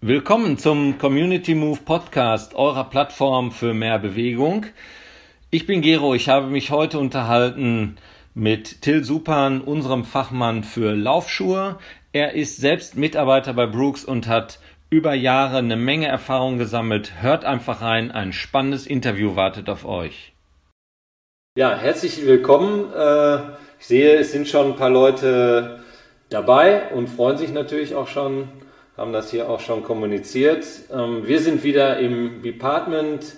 Willkommen zum Community Move Podcast, eurer Plattform für mehr Bewegung. Ich bin Gero, ich habe mich heute unterhalten mit Till Supan, unserem Fachmann für Laufschuhe. Er ist selbst Mitarbeiter bei Brooks und hat über Jahre eine Menge Erfahrung gesammelt. Hört einfach rein, ein spannendes Interview wartet auf euch. Ja, herzlich willkommen. Äh, ich sehe, es sind schon ein paar Leute dabei und freuen sich natürlich auch schon, haben das hier auch schon kommuniziert. Ähm, wir sind wieder im Department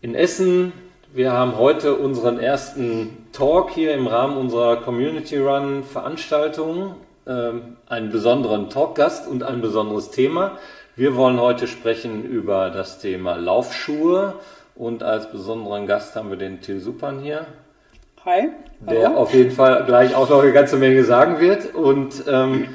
in Essen wir haben heute unseren ersten Talk hier im Rahmen unserer Community Run Veranstaltung. Ähm, einen besonderen Talkgast und ein besonderes Thema. Wir wollen heute sprechen über das Thema Laufschuhe und als besonderen Gast haben wir den Till Supan hier. Hi. Der Hallo. auf jeden Fall gleich auch noch eine ganze Menge sagen wird. Und ähm,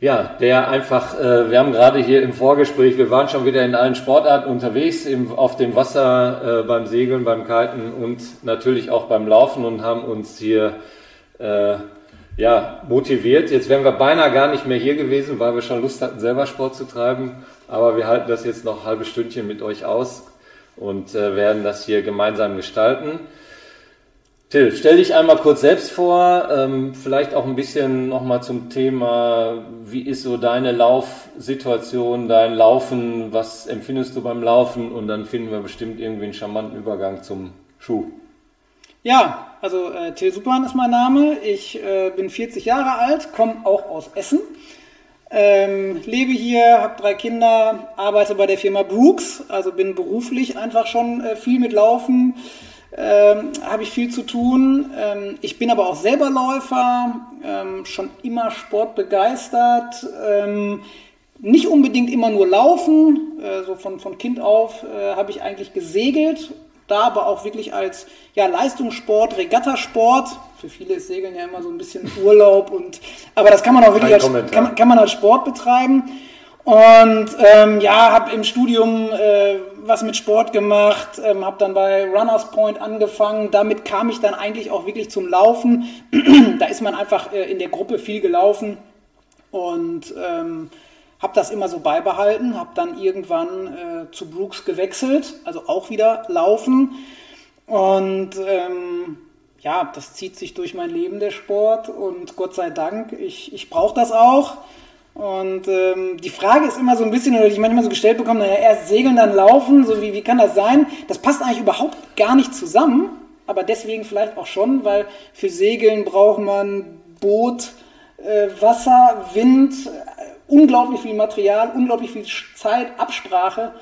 ja, der einfach, äh, wir haben gerade hier im Vorgespräch, wir waren schon wieder in allen Sportarten unterwegs, im, auf dem Wasser, äh, beim Segeln, beim Kiten und natürlich auch beim Laufen und haben uns hier äh, ja, motiviert. Jetzt wären wir beinahe gar nicht mehr hier gewesen, weil wir schon Lust hatten, selber Sport zu treiben. Aber wir halten das jetzt noch ein halbes Stündchen mit euch aus und äh, werden das hier gemeinsam gestalten. Till, stell dich einmal kurz selbst vor, ähm, vielleicht auch ein bisschen nochmal zum Thema, wie ist so deine Laufsituation, dein Laufen, was empfindest du beim Laufen und dann finden wir bestimmt irgendwie einen charmanten Übergang zum Schuh. Ja, also äh, Till Supan ist mein Name, ich äh, bin 40 Jahre alt, komme auch aus Essen, ähm, lebe hier, habe drei Kinder, arbeite bei der Firma Brooks, also bin beruflich einfach schon äh, viel mit Laufen. Ähm, habe ich viel zu tun. Ähm, ich bin aber auch selber Läufer, ähm, schon immer sportbegeistert. Ähm, nicht unbedingt immer nur laufen, äh, so von, von Kind auf äh, habe ich eigentlich gesegelt, da aber auch wirklich als ja, Leistungssport, Regattasport. Für viele ist Segeln ja immer so ein bisschen Urlaub und aber das kann man auch wirklich als, kann, kann man als Sport betreiben. Und ähm, ja, habe im Studium äh, was mit Sport gemacht, ähm, habe dann bei Runners Point angefangen. Damit kam ich dann eigentlich auch wirklich zum Laufen. da ist man einfach äh, in der Gruppe viel gelaufen und ähm, habe das immer so beibehalten. Habe dann irgendwann äh, zu Brooks gewechselt, also auch wieder Laufen. Und ähm, ja, das zieht sich durch mein Leben, der Sport. Und Gott sei Dank, ich, ich brauche das auch. Und ähm, die Frage ist immer so ein bisschen, oder die ich manchmal so gestellt bekomme, naja, erst segeln, dann laufen, so wie, wie kann das sein? Das passt eigentlich überhaupt gar nicht zusammen, aber deswegen vielleicht auch schon, weil für Segeln braucht man Boot, äh, Wasser, Wind, äh, unglaublich viel Material, unglaublich viel Zeit, Absprache.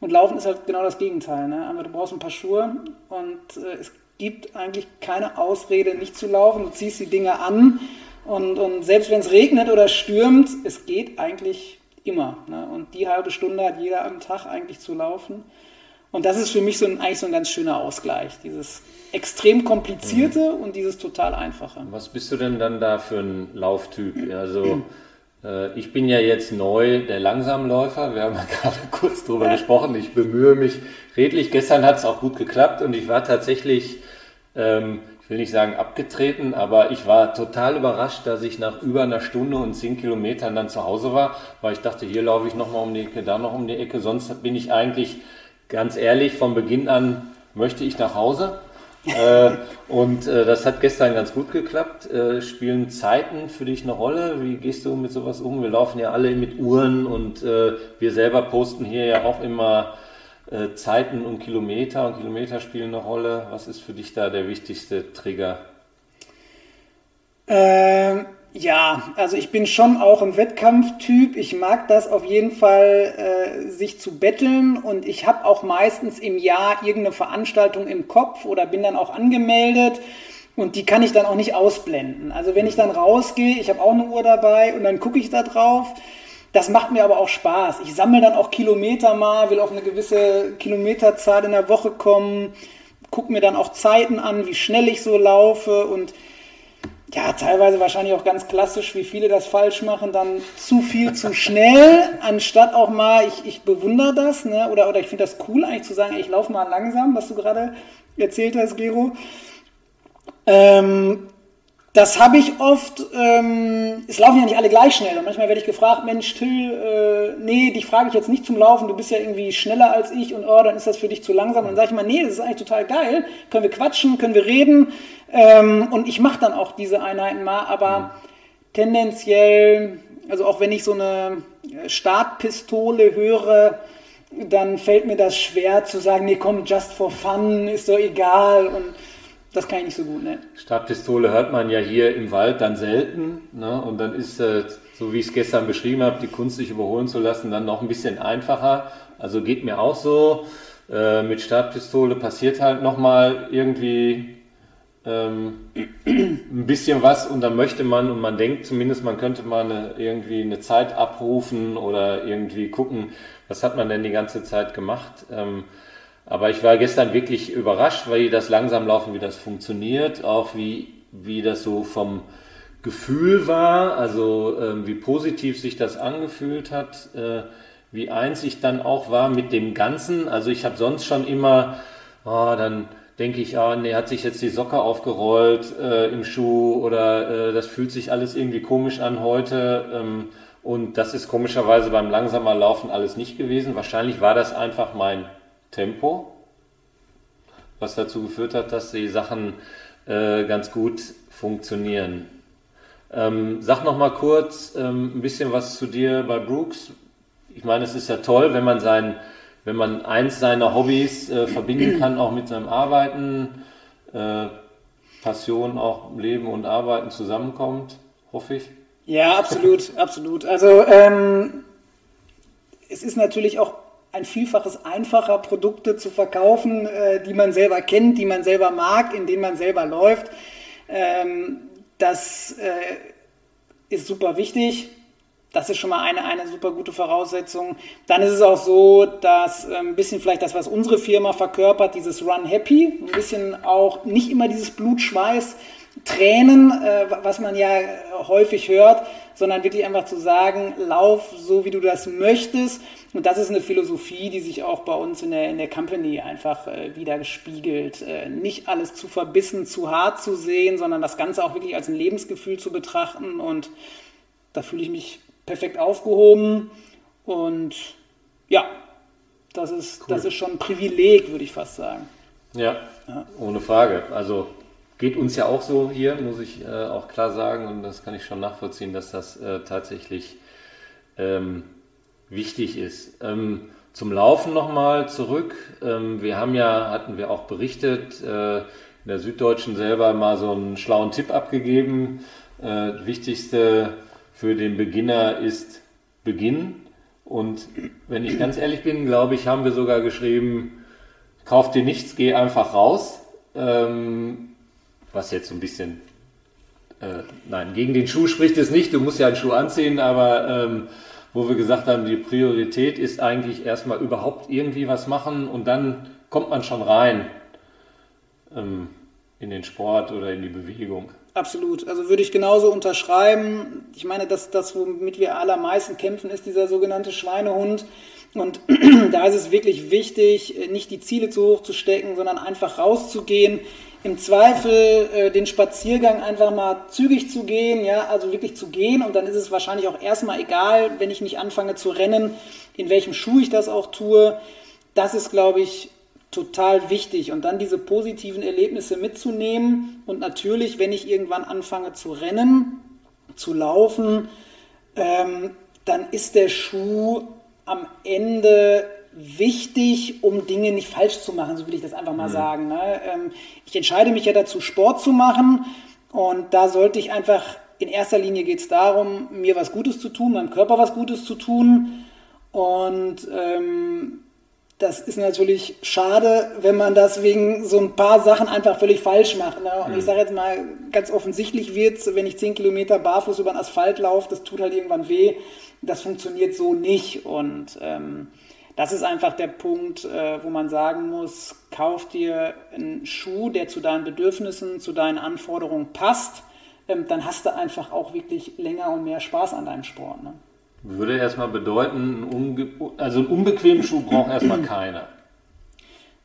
Und Laufen ist halt genau das Gegenteil. Ne? Aber du brauchst ein paar Schuhe und äh, es gibt eigentlich keine Ausrede, nicht zu laufen. Du ziehst die Dinge an und, und selbst wenn es regnet oder stürmt, es geht eigentlich immer. Ne? Und die halbe Stunde hat jeder am Tag eigentlich zu laufen. Und das ist für mich so ein, eigentlich so ein ganz schöner Ausgleich. Dieses extrem komplizierte mhm. und dieses total einfache. Was bist du denn dann da für ein Lauftyp? Also ich bin ja jetzt neu der Langsamläufer. Wir haben ja gerade kurz drüber gesprochen. Ich bemühe mich redlich. Gestern hat es auch gut geklappt und ich war tatsächlich ähm, ich will nicht sagen abgetreten, aber ich war total überrascht, dass ich nach über einer Stunde und zehn Kilometern dann zu Hause war, weil ich dachte, hier laufe ich nochmal um die Ecke, da noch um die Ecke. Sonst bin ich eigentlich, ganz ehrlich, von Beginn an möchte ich nach Hause. Äh, und äh, das hat gestern ganz gut geklappt. Äh, spielen Zeiten für dich eine Rolle? Wie gehst du mit sowas um? Wir laufen ja alle mit Uhren und äh, wir selber posten hier ja auch immer äh, Zeiten und Kilometer und Kilometer spielen eine Rolle. Was ist für dich da der wichtigste Trigger? Ähm, ja, also ich bin schon auch ein Wettkampftyp. Ich mag das auf jeden Fall, äh, sich zu betteln und ich habe auch meistens im Jahr irgendeine Veranstaltung im Kopf oder bin dann auch angemeldet und die kann ich dann auch nicht ausblenden. Also wenn ich dann rausgehe, ich habe auch eine Uhr dabei und dann gucke ich da drauf das macht mir aber auch Spaß. Ich sammle dann auch Kilometer mal, will auf eine gewisse Kilometerzahl in der Woche kommen, gucke mir dann auch Zeiten an, wie schnell ich so laufe und ja, teilweise wahrscheinlich auch ganz klassisch, wie viele das falsch machen, dann zu viel zu schnell, anstatt auch mal, ich, ich bewundere das, ne? oder, oder ich finde das cool eigentlich zu sagen, ich laufe mal langsam, was du gerade erzählt hast, Gero. Ähm, das habe ich oft, ähm, es laufen ja nicht alle gleich schnell. Und manchmal werde ich gefragt, Mensch, Till, äh, nee, dich frage ich jetzt nicht zum Laufen, du bist ja irgendwie schneller als ich und oh, dann ist das für dich zu langsam. Und dann sage ich mal, nee, das ist eigentlich total geil. Können wir quatschen, können wir reden. Ähm, und ich mache dann auch diese Einheiten mal, aber mhm. tendenziell, also auch wenn ich so eine Startpistole höre, dann fällt mir das schwer zu sagen, nee, komm, just for fun, ist doch egal. Und das kann ich nicht so gut, ne? Startpistole hört man ja hier im Wald dann selten. Ne? Und dann ist, äh, so wie ich es gestern beschrieben habe, die Kunst sich überholen zu lassen, dann noch ein bisschen einfacher. Also geht mir auch so. Äh, mit Startpistole passiert halt nochmal irgendwie ähm, ein bisschen was und dann möchte man und man denkt zumindest, man könnte mal eine, irgendwie eine Zeit abrufen oder irgendwie gucken, was hat man denn die ganze Zeit gemacht. Ähm, aber ich war gestern wirklich überrascht, weil das Langsamlaufen, wie das funktioniert, auch wie, wie das so vom Gefühl war, also äh, wie positiv sich das angefühlt hat, äh, wie eins ich dann auch war mit dem Ganzen. Also ich habe sonst schon immer, oh, dann denke ich, ah, nee, hat sich jetzt die Socke aufgerollt äh, im Schuh oder äh, das fühlt sich alles irgendwie komisch an heute. Ähm, und das ist komischerweise beim langsamer Laufen alles nicht gewesen. Wahrscheinlich war das einfach mein Tempo, was dazu geführt hat, dass die Sachen äh, ganz gut funktionieren. Ähm, sag noch mal kurz ähm, ein bisschen was zu dir bei Brooks. Ich meine, es ist ja toll, wenn man sein, wenn man eins seiner Hobbys äh, verbinden kann, auch mit seinem Arbeiten, äh, Passion auch Leben und Arbeiten zusammenkommt, hoffe ich. Ja, absolut, absolut. Also ähm, es ist natürlich auch ein Vielfaches einfacher, Produkte zu verkaufen, äh, die man selber kennt, die man selber mag, in denen man selber läuft. Ähm, das äh, ist super wichtig. Das ist schon mal eine, eine super gute Voraussetzung. Dann ist es auch so, dass äh, ein bisschen vielleicht das, was unsere Firma verkörpert, dieses Run Happy, ein bisschen auch nicht immer dieses Blutschweiß, Tränen, was man ja häufig hört, sondern wirklich einfach zu sagen, lauf so, wie du das möchtest. Und das ist eine Philosophie, die sich auch bei uns in der, in der Company einfach äh, wieder gespiegelt. Äh, nicht alles zu verbissen, zu hart zu sehen, sondern das Ganze auch wirklich als ein Lebensgefühl zu betrachten. Und da fühle ich mich perfekt aufgehoben. Und ja, das ist, cool. das ist schon ein Privileg, würde ich fast sagen. Ja, ja, ohne Frage. Also Geht uns ja auch so hier, muss ich äh, auch klar sagen, und das kann ich schon nachvollziehen, dass das äh, tatsächlich ähm, wichtig ist. Ähm, zum Laufen nochmal zurück. Ähm, wir haben ja, hatten wir auch berichtet, äh, in der Süddeutschen selber mal so einen schlauen Tipp abgegeben. Äh, wichtigste für den Beginner ist Beginn. Und wenn ich ganz ehrlich bin, glaube ich, haben wir sogar geschrieben, kauf dir nichts, geh einfach raus. Ähm, was jetzt so ein bisschen, äh, nein, gegen den Schuh spricht es nicht, du musst ja einen Schuh anziehen, aber ähm, wo wir gesagt haben, die Priorität ist eigentlich erstmal überhaupt irgendwie was machen und dann kommt man schon rein ähm, in den Sport oder in die Bewegung. Absolut. Also würde ich genauso unterschreiben. Ich meine, dass das, womit wir allermeisten kämpfen, ist dieser sogenannte Schweinehund. Und da ist es wirklich wichtig, nicht die Ziele zu hoch zu stecken, sondern einfach rauszugehen, im Zweifel äh, den Spaziergang einfach mal zügig zu gehen, ja, also wirklich zu gehen und dann ist es wahrscheinlich auch erstmal egal, wenn ich nicht anfange zu rennen, in welchem Schuh ich das auch tue. Das ist, glaube ich, total wichtig und dann diese positiven Erlebnisse mitzunehmen und natürlich, wenn ich irgendwann anfange zu rennen, zu laufen, ähm, dann ist der Schuh am Ende wichtig, um Dinge nicht falsch zu machen, so will ich das einfach mal mhm. sagen. Ne? Ähm, ich entscheide mich ja dazu, Sport zu machen und da sollte ich einfach, in erster Linie geht es darum, mir was Gutes zu tun, meinem Körper was Gutes zu tun und ähm, das ist natürlich schade, wenn man das wegen so ein paar Sachen einfach völlig falsch macht. Ne? Und mhm. ich sage jetzt mal, ganz offensichtlich wird es, wenn ich 10 Kilometer barfuß über den Asphalt laufe, das tut halt irgendwann weh. Das funktioniert so nicht. Und ähm, das ist einfach der Punkt, äh, wo man sagen muss, kauf dir einen Schuh, der zu deinen Bedürfnissen, zu deinen Anforderungen passt. ähm, dann hast du einfach auch wirklich länger und mehr Spaß an deinem Sport. Ne? Würde erstmal bedeuten, also einen unbequemen Schuh braucht erstmal keiner.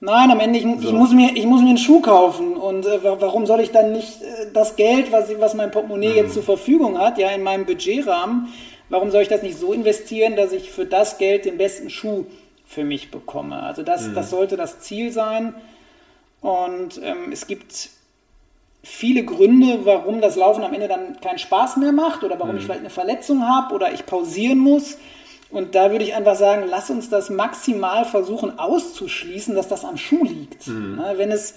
Nein, am Ende, ich, so. ich, muss, mir, ich muss mir einen Schuh kaufen. Und äh, warum soll ich dann nicht äh, das Geld, was, was mein Portemonnaie mhm. jetzt zur Verfügung hat, ja, in meinem Budgetrahmen, warum soll ich das nicht so investieren, dass ich für das Geld den besten Schuh für mich bekomme? Also das, mhm. das sollte das Ziel sein. Und ähm, es gibt viele Gründe, warum das Laufen am Ende dann keinen Spaß mehr macht oder warum mhm. ich vielleicht eine Verletzung habe oder ich pausieren muss. Und da würde ich einfach sagen, lass uns das maximal versuchen auszuschließen, dass das am Schuh liegt. Mhm. Wenn es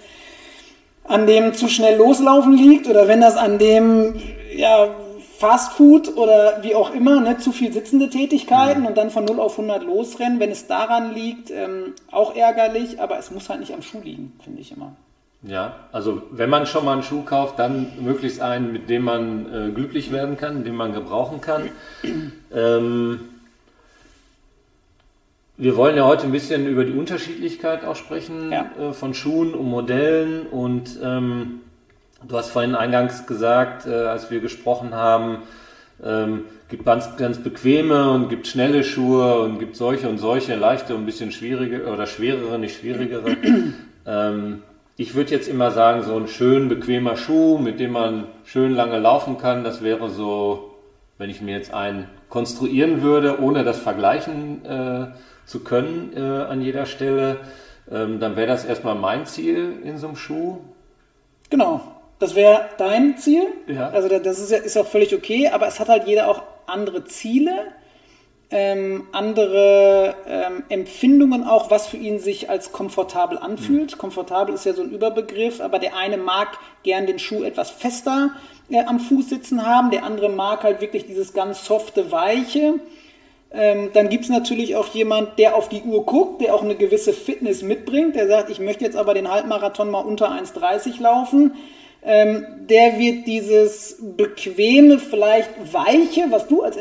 an dem zu schnell loslaufen liegt oder wenn das an dem ja, Fast Food oder wie auch immer, ne, zu viel sitzende Tätigkeiten mhm. und dann von 0 auf 100 losrennen, wenn es daran liegt, ähm, auch ärgerlich, aber es muss halt nicht am Schuh liegen, finde ich immer. Ja, also wenn man schon mal einen Schuh kauft, dann möglichst einen, mit dem man äh, glücklich werden kann, den man gebrauchen kann. Ähm, wir wollen ja heute ein bisschen über die Unterschiedlichkeit auch sprechen ja. äh, von Schuhen und Modellen. Und ähm, du hast vorhin eingangs gesagt, äh, als wir gesprochen haben, ähm, gibt ganz, ganz bequeme und gibt schnelle Schuhe und gibt solche und solche, leichte und ein bisschen schwierige oder schwerere, nicht schwierigere. ähm, ich würde jetzt immer sagen, so ein schön bequemer Schuh, mit dem man schön lange laufen kann, das wäre so, wenn ich mir jetzt einen konstruieren würde, ohne das vergleichen äh, zu können äh, an jeder Stelle, ähm, dann wäre das erstmal mein Ziel in so einem Schuh. Genau, das wäre dein Ziel. Ja. Also das ist, ja, ist auch völlig okay, aber es hat halt jeder auch andere Ziele, ähm, andere ähm, Empfindungen auch, was für ihn sich als komfortabel anfühlt. Mhm. Komfortabel ist ja so ein Überbegriff, aber der eine mag gern den Schuh etwas fester äh, am Fuß sitzen haben, der andere mag halt wirklich dieses ganz softe, weiche. Ähm, dann gibt es natürlich auch jemand, der auf die Uhr guckt, der auch eine gewisse Fitness mitbringt, der sagt, ich möchte jetzt aber den Halbmarathon mal unter 1,30 laufen. Ähm, der wird dieses bequeme, vielleicht weiche, was du als,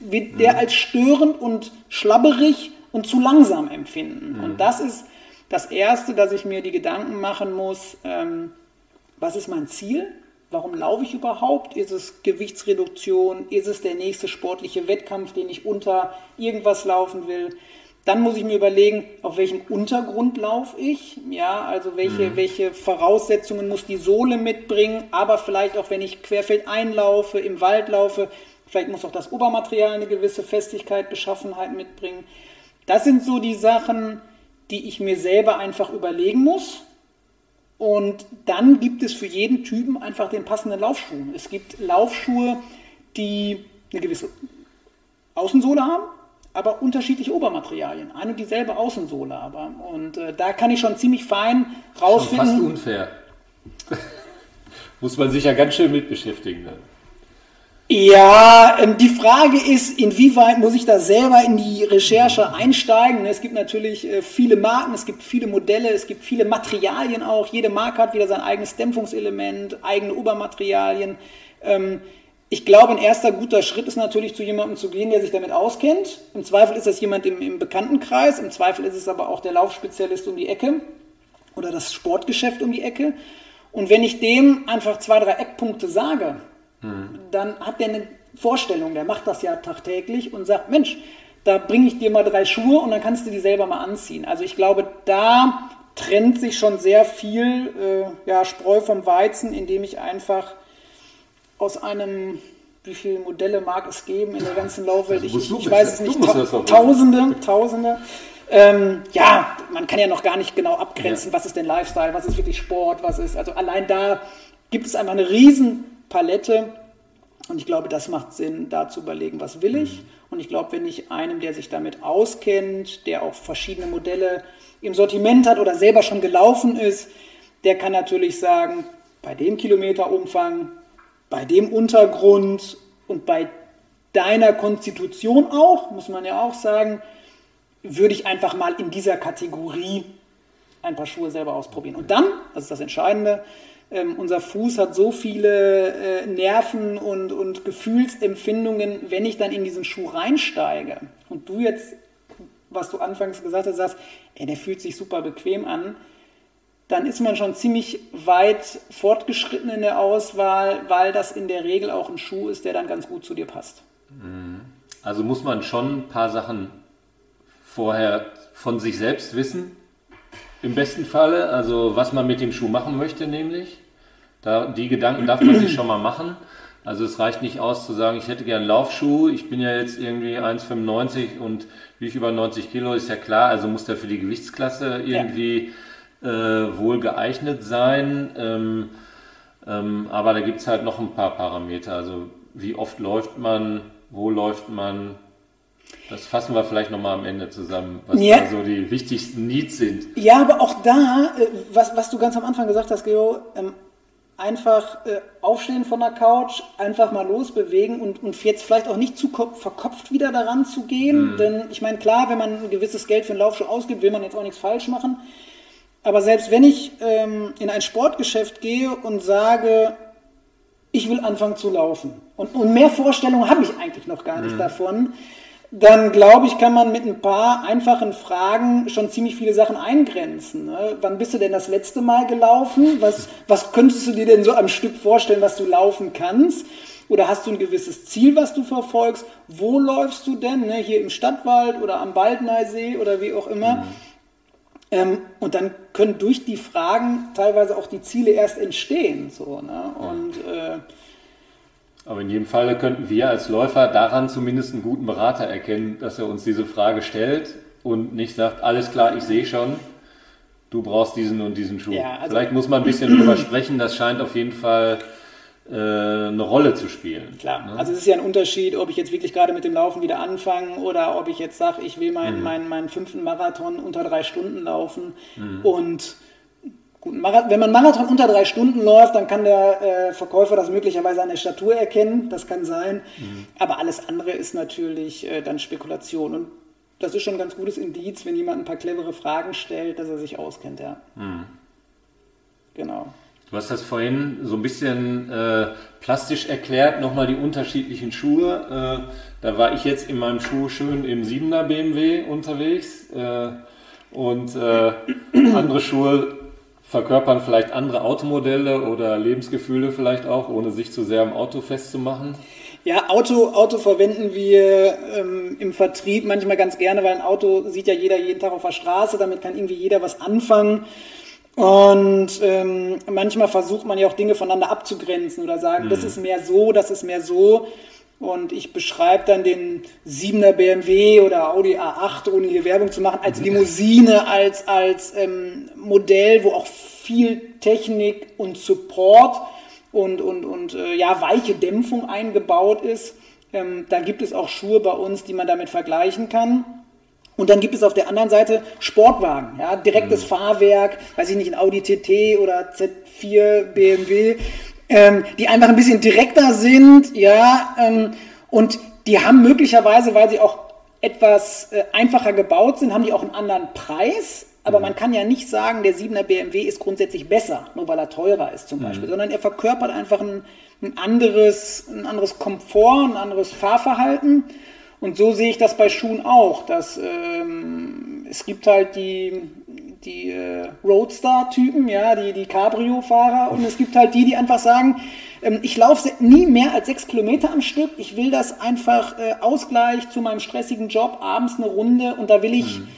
wird der mhm. als störend und schlabberig und zu langsam empfinden. Mhm. Und das ist das Erste, dass ich mir die Gedanken machen muss, ähm, was ist mein Ziel? Warum laufe ich überhaupt? Ist es Gewichtsreduktion? Ist es der nächste sportliche Wettkampf, den ich unter irgendwas laufen will? Dann muss ich mir überlegen, auf welchem Untergrund laufe ich. Ja, also welche, mhm. welche Voraussetzungen muss die Sohle mitbringen. Aber vielleicht auch, wenn ich querfeld einlaufe, im Wald laufe, vielleicht muss auch das Obermaterial eine gewisse Festigkeit, Beschaffenheit mitbringen. Das sind so die Sachen, die ich mir selber einfach überlegen muss. Und dann gibt es für jeden Typen einfach den passenden Laufschuh. Es gibt Laufschuhe, die eine gewisse Außensohle haben, aber unterschiedliche Obermaterialien. Eine und dieselbe Außensohle aber. Und äh, da kann ich schon ziemlich fein rausfinden. Schon fast unfair. Muss man sich ja ganz schön mit beschäftigen. Ne? Ja, ähm, die Frage ist, inwieweit muss ich da selber in die Recherche einsteigen? Es gibt natürlich äh, viele Marken, es gibt viele Modelle, es gibt viele Materialien auch. Jede Marke hat wieder sein eigenes Dämpfungselement, eigene Obermaterialien. Ähm, ich glaube, ein erster guter Schritt ist natürlich zu jemandem zu gehen, der sich damit auskennt. Im Zweifel ist das jemand im, im Bekanntenkreis, im Zweifel ist es aber auch der Laufspezialist um die Ecke oder das Sportgeschäft um die Ecke. Und wenn ich dem einfach zwei, drei Eckpunkte sage, Mhm. Dann hat der eine Vorstellung, der macht das ja tagtäglich und sagt, Mensch, da bringe ich dir mal drei Schuhe und dann kannst du die selber mal anziehen. Also ich glaube, da trennt sich schon sehr viel äh, ja, Spreu vom Weizen, indem ich einfach aus einem, wie viele Modelle mag es geben in der ganzen Laufwelt? Ich, ich, ich weiß es nicht, ta Tausende, Tausende. Ähm, ja, man kann ja noch gar nicht genau abgrenzen, ja. was ist denn Lifestyle, was ist wirklich Sport, was ist, also allein da gibt es einfach eine riesen Palette. Und ich glaube, das macht Sinn, da zu überlegen, was will ich. Mhm. Und ich glaube, wenn ich einem, der sich damit auskennt, der auch verschiedene Modelle im Sortiment hat oder selber schon gelaufen ist, der kann natürlich sagen, bei dem Kilometerumfang, bei dem Untergrund und bei deiner Konstitution auch, muss man ja auch sagen, würde ich einfach mal in dieser Kategorie ein paar Schuhe selber ausprobieren. Und dann, das ist das Entscheidende, ähm, unser Fuß hat so viele äh, Nerven und, und Gefühlsempfindungen, wenn ich dann in diesen Schuh reinsteige und du jetzt, was du anfangs gesagt hast, sagst, ey, der fühlt sich super bequem an, dann ist man schon ziemlich weit fortgeschritten in der Auswahl, weil das in der Regel auch ein Schuh ist, der dann ganz gut zu dir passt. Also muss man schon ein paar Sachen vorher von sich selbst wissen, im besten Falle, also was man mit dem Schuh machen möchte, nämlich. Da, die Gedanken darf man sich schon mal machen. Also es reicht nicht aus zu sagen, ich hätte gern Laufschuh, ich bin ja jetzt irgendwie 1,95 und wiege über 90 Kilo, ist ja klar, also muss der für die Gewichtsklasse irgendwie ja. Äh, wohl geeignet sein. Ähm, ähm, aber da gibt es halt noch ein paar Parameter. Also wie oft läuft man, wo läuft man, das fassen wir vielleicht nochmal am Ende zusammen, was ja. so die wichtigsten Needs sind. Ja, aber auch da, äh, was, was du ganz am Anfang gesagt hast, Geo, ähm, einfach äh, aufstehen von der Couch, einfach mal losbewegen und, und jetzt vielleicht auch nicht zu verkopft wieder daran zu gehen. Mhm. Denn ich meine, klar, wenn man ein gewisses Geld für einen Laufschuh ausgibt, will man jetzt auch nichts falsch machen. Aber selbst wenn ich ähm, in ein Sportgeschäft gehe und sage, ich will anfangen zu laufen und, und mehr Vorstellungen habe ich eigentlich noch gar nicht mhm. davon, dann glaube ich, kann man mit ein paar einfachen Fragen schon ziemlich viele Sachen eingrenzen. Ne? Wann bist du denn das letzte Mal gelaufen? Was, was könntest du dir denn so am Stück vorstellen, was du laufen kannst? Oder hast du ein gewisses Ziel, was du verfolgst? Wo läufst du denn? Ne? Hier im Stadtwald oder am Baldneisee oder wie auch immer. Mhm. Ähm, und dann können durch die Fragen teilweise auch die Ziele erst entstehen. So, ne? Und äh, aber in jedem Fall könnten wir als Läufer daran zumindest einen guten Berater erkennen, dass er uns diese Frage stellt und nicht sagt, alles klar, ich sehe schon, du brauchst diesen und diesen Schuh. Ja, also Vielleicht muss man ein bisschen drüber sprechen, das scheint auf jeden Fall eine Rolle zu spielen. Klar, ne? also es ist ja ein Unterschied, ob ich jetzt wirklich gerade mit dem Laufen wieder anfange oder ob ich jetzt sage, ich will meinen, mhm. meinen, meinen fünften Marathon unter drei Stunden laufen mhm. und Gut, wenn man Marathon unter drei Stunden läuft, dann kann der äh, Verkäufer das möglicherweise an der Statur erkennen. Das kann sein. Mhm. Aber alles andere ist natürlich äh, dann Spekulation. Und das ist schon ein ganz gutes Indiz, wenn jemand ein paar clevere Fragen stellt, dass er sich auskennt, ja. Mhm. Genau. Du hast das vorhin so ein bisschen äh, plastisch erklärt, nochmal die unterschiedlichen Schuhe. Äh, da war ich jetzt in meinem Schuh schön im 7er BMW unterwegs äh, und äh, andere Schuhe verkörpern vielleicht andere Automodelle oder Lebensgefühle vielleicht auch, ohne sich zu sehr am Auto festzumachen? Ja, Auto, Auto verwenden wir ähm, im Vertrieb manchmal ganz gerne, weil ein Auto sieht ja jeder jeden Tag auf der Straße, damit kann irgendwie jeder was anfangen. Und ähm, manchmal versucht man ja auch Dinge voneinander abzugrenzen oder sagen, mhm. das ist mehr so, das ist mehr so. Und ich beschreibe dann den 7er BMW oder Audi A8, ohne hier Werbung zu machen, als Limousine, als, als ähm, Modell, wo auch viel Technik und Support und, und, und äh, ja, weiche Dämpfung eingebaut ist. Ähm, da gibt es auch Schuhe bei uns, die man damit vergleichen kann. Und dann gibt es auf der anderen Seite Sportwagen, ja, direktes mhm. Fahrwerk, weiß ich nicht, ein Audi TT oder Z4 BMW ähm, die einfach ein bisschen direkter sind, ja, ähm, und die haben möglicherweise, weil sie auch etwas äh, einfacher gebaut sind, haben die auch einen anderen Preis. Aber mhm. man kann ja nicht sagen, der 7er BMW ist grundsätzlich besser, nur weil er teurer ist zum mhm. Beispiel, sondern er verkörpert einfach ein, ein, anderes, ein anderes Komfort, ein anderes Fahrverhalten. Und so sehe ich das bei Schuhen auch, dass ähm, es gibt halt die, die äh, Roadster-Typen, ja, die, die Cabrio-Fahrer und es gibt halt die, die einfach sagen, ähm, ich laufe nie mehr als sechs Kilometer am Stück, ich will das einfach äh, Ausgleich zu meinem stressigen Job, abends eine Runde und da will ich mhm.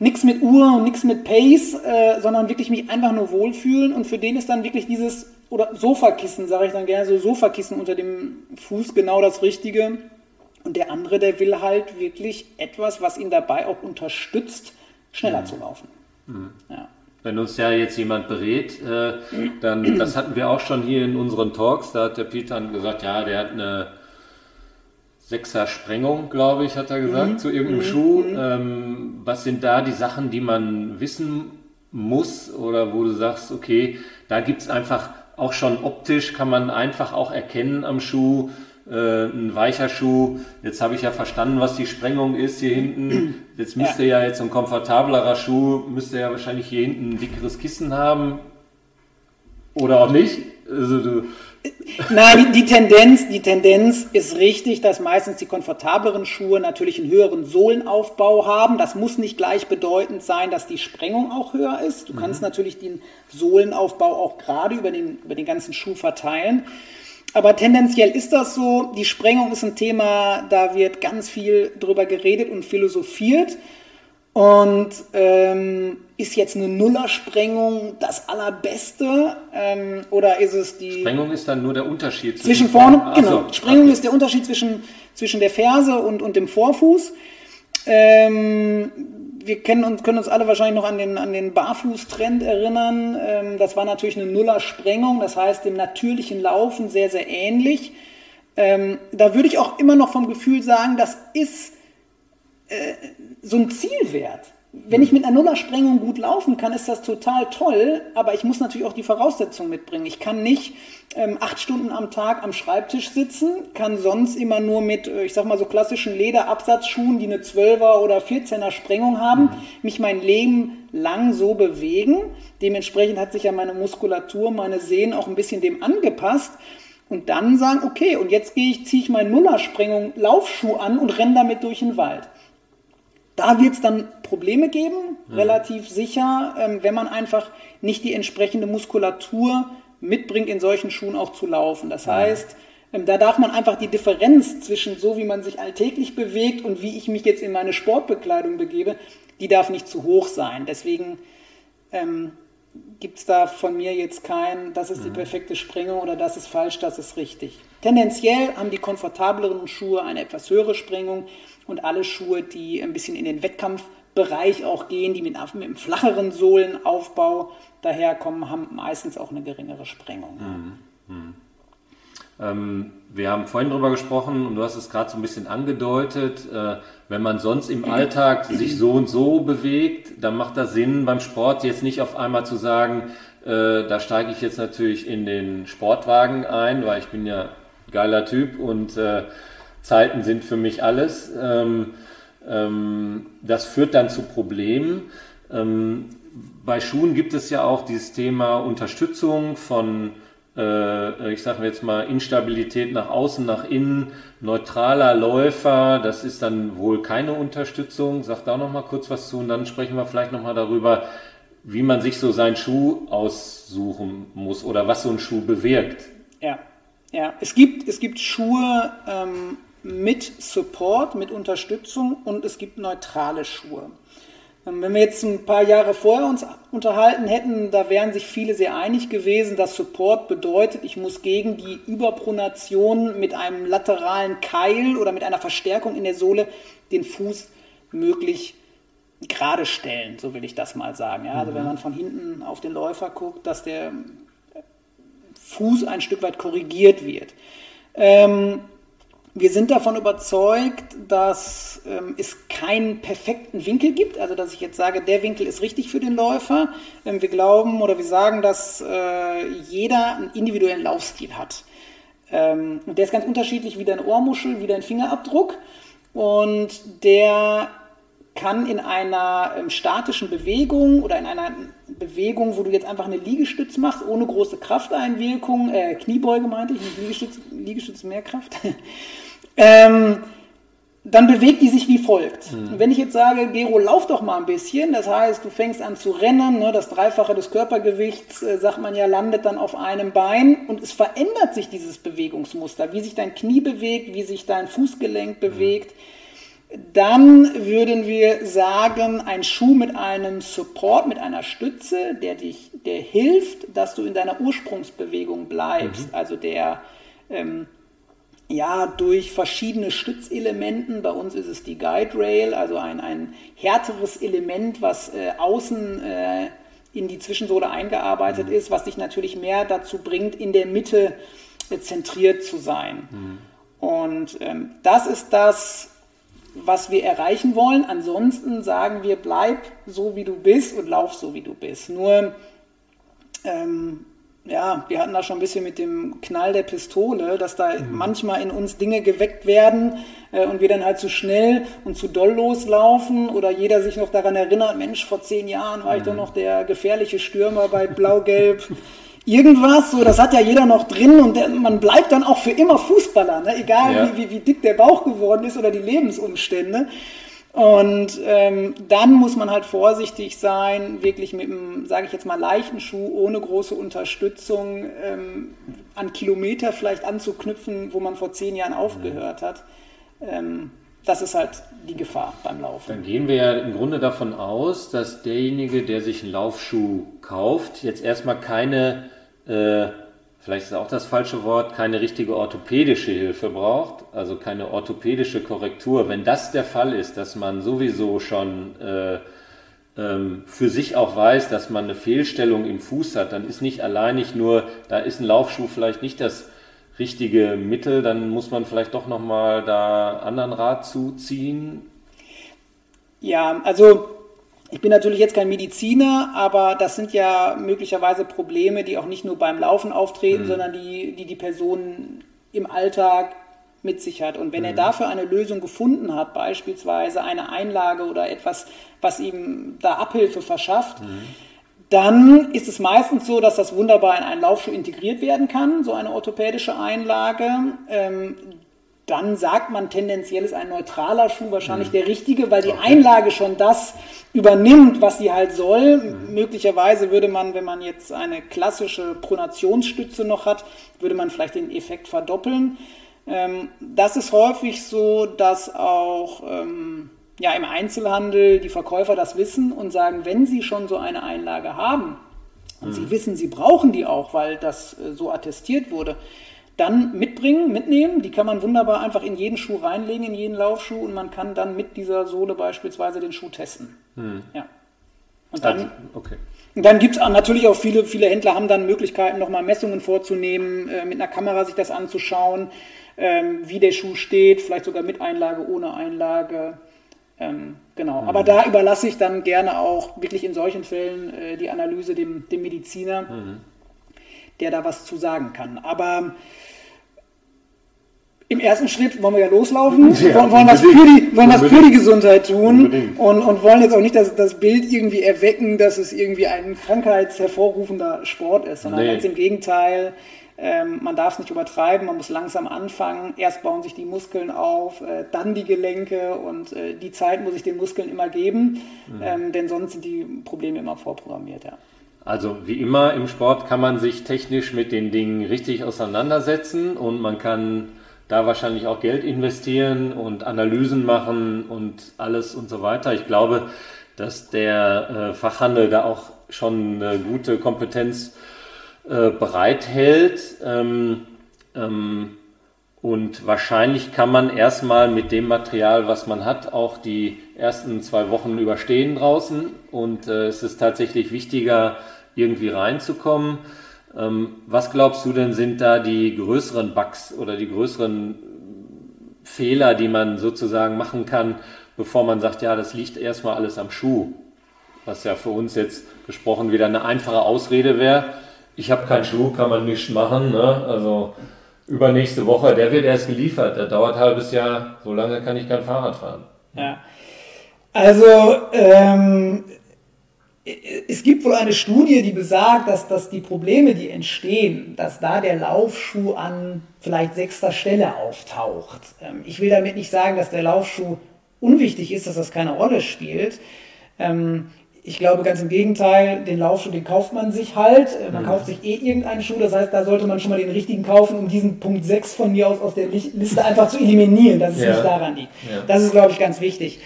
nichts mit Uhr und nichts mit Pace, äh, sondern wirklich mich einfach nur wohlfühlen und für den ist dann wirklich dieses, oder Sofakissen, sage ich dann gerne, so Sofakissen unter dem Fuß genau das Richtige. Und der andere, der will halt wirklich etwas, was ihn dabei auch unterstützt, schneller mhm. zu laufen. Mhm. Ja. Wenn uns ja jetzt jemand berät, äh, dann, das hatten wir auch schon hier in unseren Talks, da hat der Peter gesagt, ja, der hat eine Sechser Sprengung, glaube ich, hat er gesagt, mhm. zu irgendeinem mhm. Schuh. Mhm. Ähm, was sind da die Sachen, die man wissen muss oder wo du sagst, okay, da gibt es einfach auch schon optisch, kann man einfach auch erkennen am Schuh, äh, ein weicher Schuh. Jetzt habe ich ja verstanden, was die Sprengung ist hier hinten. Jetzt müsste ja, ja jetzt ein komfortablerer Schuh, müsste ja wahrscheinlich hier hinten ein dickeres Kissen haben. Oder auch nicht? Also du Nein, die, die, Tendenz, die Tendenz ist richtig, dass meistens die komfortableren Schuhe natürlich einen höheren Sohlenaufbau haben. Das muss nicht gleichbedeutend sein, dass die Sprengung auch höher ist. Du mhm. kannst natürlich den Sohlenaufbau auch gerade über den, über den ganzen Schuh verteilen. Aber tendenziell ist das so. Die Sprengung ist ein Thema, da wird ganz viel drüber geredet und philosophiert. Und ähm, ist jetzt eine Nullersprengung das allerbeste ähm, oder ist es die. Sprengung ist dann nur der Unterschied zwischen, zwischen vorne. Genau. So, Sprengung okay. ist der Unterschied zwischen, zwischen der Ferse und, und dem Vorfuß. Ähm, wir kennen uns, können uns alle wahrscheinlich noch an den, an den Barfußtrend erinnern. Ähm, das war natürlich eine Nullersprengung, das heißt dem natürlichen Laufen sehr, sehr ähnlich. Ähm, da würde ich auch immer noch vom Gefühl sagen, das ist äh, so ein Zielwert. Wenn ich mit einer Nullersprengung gut laufen kann, ist das total toll, aber ich muss natürlich auch die Voraussetzungen mitbringen. Ich kann nicht ähm, acht Stunden am Tag am Schreibtisch sitzen, kann sonst immer nur mit, äh, ich sag mal so klassischen Lederabsatzschuhen, die eine 12er oder 14er Sprengung haben, mhm. mich mein Leben lang so bewegen. Dementsprechend hat sich ja meine Muskulatur, meine Sehnen auch ein bisschen dem angepasst und dann sagen, okay, und jetzt gehe ich, ziehe ich meinen Nullersprengung Laufschuh an und renne damit durch den Wald. Da wird es dann Probleme geben, mhm. relativ sicher, ähm, wenn man einfach nicht die entsprechende Muskulatur mitbringt, in solchen Schuhen auch zu laufen. Das heißt, ähm, da darf man einfach die Differenz zwischen so, wie man sich alltäglich bewegt und wie ich mich jetzt in meine Sportbekleidung begebe, die darf nicht zu hoch sein. Deswegen ähm, gibt es da von mir jetzt kein, das ist die mhm. perfekte Sprengung oder das ist falsch, das ist richtig. Tendenziell haben die komfortableren Schuhe eine etwas höhere Sprengung und alle Schuhe, die ein bisschen in den Wettkampfbereich auch gehen, die mit, mit einem flacheren Sohlenaufbau daherkommen, haben meistens auch eine geringere Sprengung. Mhm. Mhm. Ähm, wir haben vorhin darüber gesprochen und du hast es gerade so ein bisschen angedeutet. Äh, wenn man sonst im Alltag sich so und so bewegt, dann macht das Sinn beim Sport jetzt nicht auf einmal zu sagen, äh, da steige ich jetzt natürlich in den Sportwagen ein, weil ich bin ja geiler Typ und äh, Zeiten sind für mich alles. Ähm, ähm, das führt dann zu Problemen. Ähm, bei Schuhen gibt es ja auch dieses Thema Unterstützung von, äh, ich sage jetzt mal, Instabilität nach außen, nach innen, neutraler Läufer. Das ist dann wohl keine Unterstützung. Sag da noch mal kurz was zu und dann sprechen wir vielleicht noch mal darüber, wie man sich so seinen Schuh aussuchen muss oder was so ein Schuh bewirkt. Ja, ja. Es gibt, es gibt Schuhe, ähm, mit Support, mit Unterstützung und es gibt neutrale Schuhe. Ähm, wenn wir jetzt ein paar Jahre vorher uns unterhalten hätten, da wären sich viele sehr einig gewesen, dass Support bedeutet, ich muss gegen die Überpronation mit einem lateralen Keil oder mit einer Verstärkung in der Sohle den Fuß möglich gerade stellen, so will ich das mal sagen. Ja, also wenn mhm. man von hinten auf den Läufer guckt, dass der Fuß ein Stück weit korrigiert wird. Ähm, wir sind davon überzeugt, dass ähm, es keinen perfekten Winkel gibt, also dass ich jetzt sage, der Winkel ist richtig für den Läufer. Ähm, wir glauben oder wir sagen, dass äh, jeder einen individuellen Laufstil hat. Ähm, und der ist ganz unterschiedlich wie dein Ohrmuschel, wie dein Fingerabdruck. Und der kann in einer ähm, statischen Bewegung oder in einer Bewegung, wo du jetzt einfach eine Liegestütz machst, ohne große Krafteinwirkung, äh, Kniebeuge meinte ich, Liegestütz, Liegestütz mehr Kraft, ähm, dann bewegt die sich wie folgt. Mhm. wenn ich jetzt sage, Gero, lauf doch mal ein bisschen, das heißt, du fängst an zu rennen, ne, das Dreifache des Körpergewichts, äh, sagt man ja, landet dann auf einem Bein und es verändert sich dieses Bewegungsmuster, wie sich dein Knie bewegt, wie sich dein Fußgelenk mhm. bewegt. Dann würden wir sagen, ein Schuh mit einem Support, mit einer Stütze, der dich, der hilft, dass du in deiner Ursprungsbewegung bleibst, mhm. also der ähm, ja, durch verschiedene Stützelementen. Bei uns ist es die Guide Rail, also ein, ein härteres Element, was äh, außen äh, in die Zwischensohle eingearbeitet mhm. ist, was dich natürlich mehr dazu bringt, in der Mitte äh, zentriert zu sein. Mhm. Und ähm, das ist das, was wir erreichen wollen. Ansonsten sagen wir, bleib so, wie du bist und lauf so, wie du bist. Nur ähm, ja, wir hatten da schon ein bisschen mit dem Knall der Pistole, dass da mhm. manchmal in uns Dinge geweckt werden äh, und wir dann halt zu schnell und zu doll loslaufen oder jeder sich noch daran erinnert, Mensch, vor zehn Jahren war mhm. ich doch noch der gefährliche Stürmer bei Blau-Gelb irgendwas, so, das hat ja jeder noch drin und der, man bleibt dann auch für immer Fußballer, ne? egal ja. wie, wie, wie dick der Bauch geworden ist oder die Lebensumstände. Und ähm, dann muss man halt vorsichtig sein, wirklich mit einem, sage ich jetzt mal, leichten Schuh ohne große Unterstützung ähm, an Kilometer vielleicht anzuknüpfen, wo man vor zehn Jahren aufgehört hat. Ähm, das ist halt die Gefahr beim Laufen. Dann gehen wir ja im Grunde davon aus, dass derjenige, der sich einen Laufschuh kauft, jetzt erstmal keine äh, vielleicht ist auch das falsche Wort, keine richtige orthopädische Hilfe braucht, also keine orthopädische Korrektur. Wenn das der Fall ist, dass man sowieso schon äh, ähm, für sich auch weiß, dass man eine Fehlstellung im Fuß hat, dann ist nicht alleinig nur, da ist ein Laufschuh vielleicht nicht das richtige Mittel, dann muss man vielleicht doch nochmal da anderen Rat zuziehen. Ja, also ich bin natürlich jetzt kein Mediziner, aber das sind ja möglicherweise Probleme, die auch nicht nur beim Laufen auftreten, mhm. sondern die, die die Person im Alltag mit sich hat. Und wenn mhm. er dafür eine Lösung gefunden hat, beispielsweise eine Einlage oder etwas, was ihm da Abhilfe verschafft, mhm. dann ist es meistens so, dass das wunderbar in einen Laufschuh integriert werden kann, so eine orthopädische Einlage. Ähm, dann sagt man tendenziell ist ein neutraler Schuh wahrscheinlich mhm. der richtige, weil die okay. Einlage schon das übernimmt, was sie halt soll. Mhm. Möglicherweise würde man, wenn man jetzt eine klassische Pronationsstütze noch hat, würde man vielleicht den Effekt verdoppeln. Ähm, das ist häufig so, dass auch ähm, ja, im Einzelhandel die Verkäufer das wissen und sagen, wenn sie schon so eine Einlage haben und mhm. sie wissen, sie brauchen die auch, weil das äh, so attestiert wurde, dann mitbringen, mitnehmen. Die kann man wunderbar einfach in jeden Schuh reinlegen, in jeden Laufschuh und man kann dann mit dieser Sohle beispielsweise den Schuh testen. Hm. Ja. Und dann, also, okay. dann gibt es natürlich auch viele, viele Händler haben dann Möglichkeiten, nochmal Messungen vorzunehmen, äh, mit einer Kamera sich das anzuschauen, ähm, wie der Schuh steht, vielleicht sogar mit Einlage, ohne Einlage. Ähm, genau. Mhm. Aber da überlasse ich dann gerne auch wirklich in solchen Fällen äh, die Analyse dem, dem Mediziner, mhm. der da was zu sagen kann. Aber im ersten Schritt wollen wir ja loslaufen, ja, wollen, was, für die, wollen was für die Gesundheit tun und, und wollen jetzt auch nicht das, das Bild irgendwie erwecken, dass es irgendwie ein krankheitshervorrufender Sport ist, sondern nee. ganz im Gegenteil. Ähm, man darf es nicht übertreiben, man muss langsam anfangen. Erst bauen sich die Muskeln auf, äh, dann die Gelenke und äh, die Zeit muss ich den Muskeln immer geben, mhm. ähm, denn sonst sind die Probleme immer vorprogrammiert. Ja. Also wie immer im Sport kann man sich technisch mit den Dingen richtig auseinandersetzen und man kann da wahrscheinlich auch Geld investieren und Analysen machen und alles und so weiter. Ich glaube, dass der äh, Fachhandel da auch schon eine gute Kompetenz äh, bereithält. Ähm, ähm, und wahrscheinlich kann man erstmal mit dem Material, was man hat, auch die ersten zwei Wochen überstehen draußen. Und äh, es ist tatsächlich wichtiger, irgendwie reinzukommen. Ähm, was glaubst du denn sind da die größeren Bugs oder die größeren Fehler, die man sozusagen machen kann, bevor man sagt, ja, das liegt erstmal alles am Schuh? Was ja für uns jetzt gesprochen wieder eine einfache Ausrede wäre. Ich habe keinen Schuh, kann man nicht machen. Ne? Also übernächste Woche, der wird erst geliefert. Der dauert ein halbes Jahr. So lange kann ich kein Fahrrad fahren. Ja. Also ähm, es gibt wohl eine Studie, die besagt, dass, dass die Probleme, die entstehen, dass da der Laufschuh an vielleicht sechster Stelle auftaucht. Ähm, ich will damit nicht sagen, dass der Laufschuh unwichtig ist, dass das keine Rolle spielt. Ähm, ich glaube ganz im Gegenteil, den Laufschuh, den kauft man sich halt. Äh, man mhm. kauft sich eh irgendeinen Schuh, das heißt, da sollte man schon mal den richtigen kaufen, um diesen Punkt 6 von mir aus aus der Liste einfach zu eliminieren, dass es ja. nicht daran liegt. Ja. Das ist, glaube ich, ganz wichtig.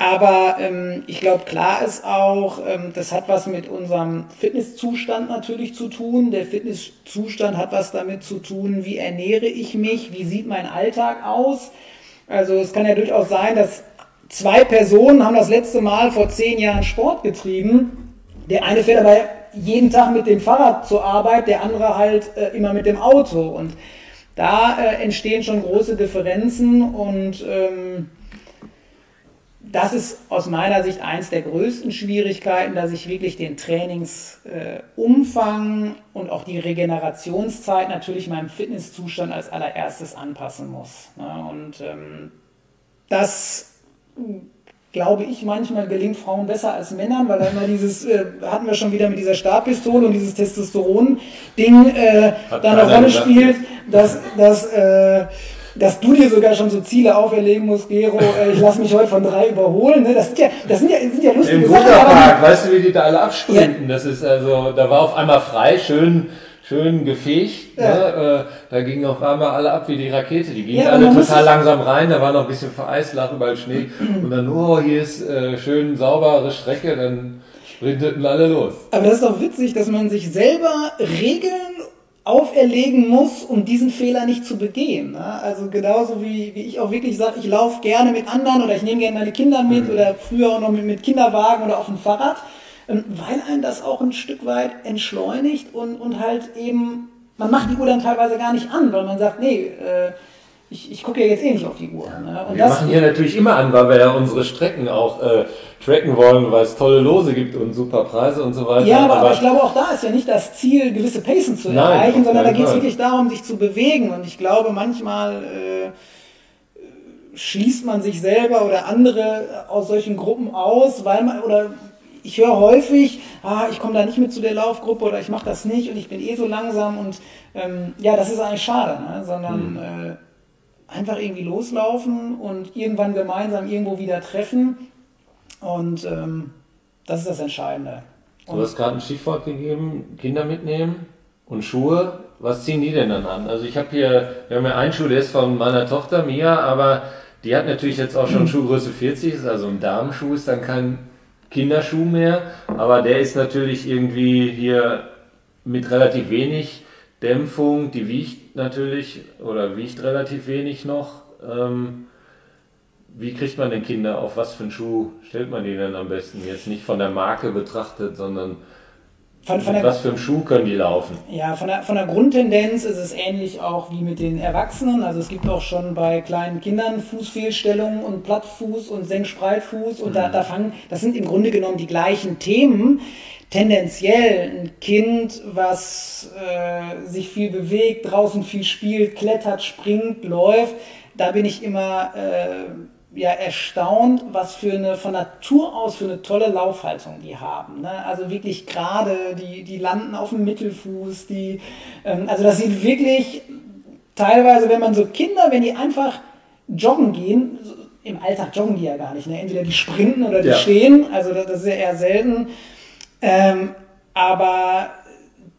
Aber ähm, ich glaube, klar ist auch, ähm, das hat was mit unserem Fitnesszustand natürlich zu tun. Der Fitnesszustand hat was damit zu tun, wie ernähre ich mich, wie sieht mein Alltag aus. Also es kann ja durchaus sein, dass zwei Personen haben das letzte Mal vor zehn Jahren Sport getrieben. Der eine fährt aber jeden Tag mit dem Fahrrad zur Arbeit, der andere halt äh, immer mit dem Auto. Und da äh, entstehen schon große Differenzen und ähm, das ist aus meiner Sicht eins der größten Schwierigkeiten, dass ich wirklich den Trainingsumfang und auch die Regenerationszeit natürlich meinem Fitnesszustand als allererstes anpassen muss. Und ähm, das glaube ich, manchmal gelingt Frauen besser als Männern, weil da immer dieses, äh, hatten wir schon wieder mit dieser Stabpistole und dieses Testosteron-Ding äh, da eine Rolle spielt, dass, dass, äh, dass du dir sogar schon so Ziele auferlegen musst, Gero, äh, ich lasse mich heute von drei überholen. Ne? Das, sind ja, das sind ja, sind ja lustige Im Sachen. weißt du, wie die da alle absprinten? Ja. Das ist also, da war auf einmal frei, schön schön gefegt. Ja. Ne? Äh, da gingen auf einmal alle ab wie die Rakete. Die gingen ja, alle total langsam rein, da war noch ein bisschen vereist, lag überall Schnee. Und dann, oh, hier ist äh, schön saubere Strecke, dann sprinteten alle los. Aber das ist doch witzig, dass man sich selber Regeln auferlegen muss, um diesen Fehler nicht zu begehen. Ne? Also genauso wie, wie ich auch wirklich sage, ich laufe gerne mit anderen oder ich nehme gerne meine Kinder mit mhm. oder früher auch noch mit, mit Kinderwagen oder auf dem Fahrrad. Ähm, weil einen das auch ein Stück weit entschleunigt und, und halt eben, man macht die Uhr dann teilweise gar nicht an, weil man sagt, nee, äh, ich, ich gucke ja jetzt eh nicht auf die Uhr. Ne? wir machen hier natürlich immer an, weil wir ja unsere Strecken auch äh, tracken wollen, weil es tolle Lose gibt und super Preise und so weiter. Ja, aber, aber ich glaube auch da ist ja nicht das Ziel, gewisse Pacen zu erreichen, Nein, sondern da geht es wirklich darum, sich zu bewegen. Und ich glaube, manchmal äh, schließt man sich selber oder andere aus solchen Gruppen aus, weil man oder ich höre häufig, ah, ich komme da nicht mit zu der Laufgruppe oder ich mache das nicht und ich bin eh so langsam und ähm, ja, das ist eigentlich schade, ne? sondern mhm. äh, einfach irgendwie loslaufen und irgendwann gemeinsam irgendwo wieder treffen und ähm, das ist das Entscheidende. Und du hast gerade ein Stichwort gegeben, Kinder mitnehmen und Schuhe. Was ziehen die denn dann an? Also ich habe hier, wir haben ja einen Schuh, der ist von meiner Tochter Mia, aber die hat natürlich jetzt auch schon Schuhgröße 40, ist also ein Damenschuh, ist dann kein Kinderschuh mehr, aber der ist natürlich irgendwie hier mit relativ wenig Dämpfung, die wiegt natürlich oder wiegt relativ wenig noch. Ähm, wie kriegt man denn Kinder auf was für einen Schuh stellt man die denn am besten? Jetzt nicht von der Marke betrachtet, sondern von, von der, was für einen Schuh können die laufen? Ja, von der, von der Grundtendenz ist es ähnlich auch wie mit den Erwachsenen. Also es gibt auch schon bei kleinen Kindern Fußfehlstellungen und Plattfuß und Senkspreitfuß. Und mhm. da, da fangen, das sind im Grunde genommen die gleichen Themen. Tendenziell ein Kind, was äh, sich viel bewegt, draußen viel spielt, klettert, springt, läuft, da bin ich immer... Äh, ja erstaunt, was für eine von Natur aus für eine tolle Laufhaltung die haben. Ne? Also wirklich gerade, die, die landen auf dem Mittelfuß, die, ähm, also das sieht wirklich teilweise, wenn man so Kinder, wenn die einfach joggen gehen, im Alltag joggen die ja gar nicht, ne? entweder die sprinten oder die ja. stehen, also das, das, ist ja eher selten. Ähm, aber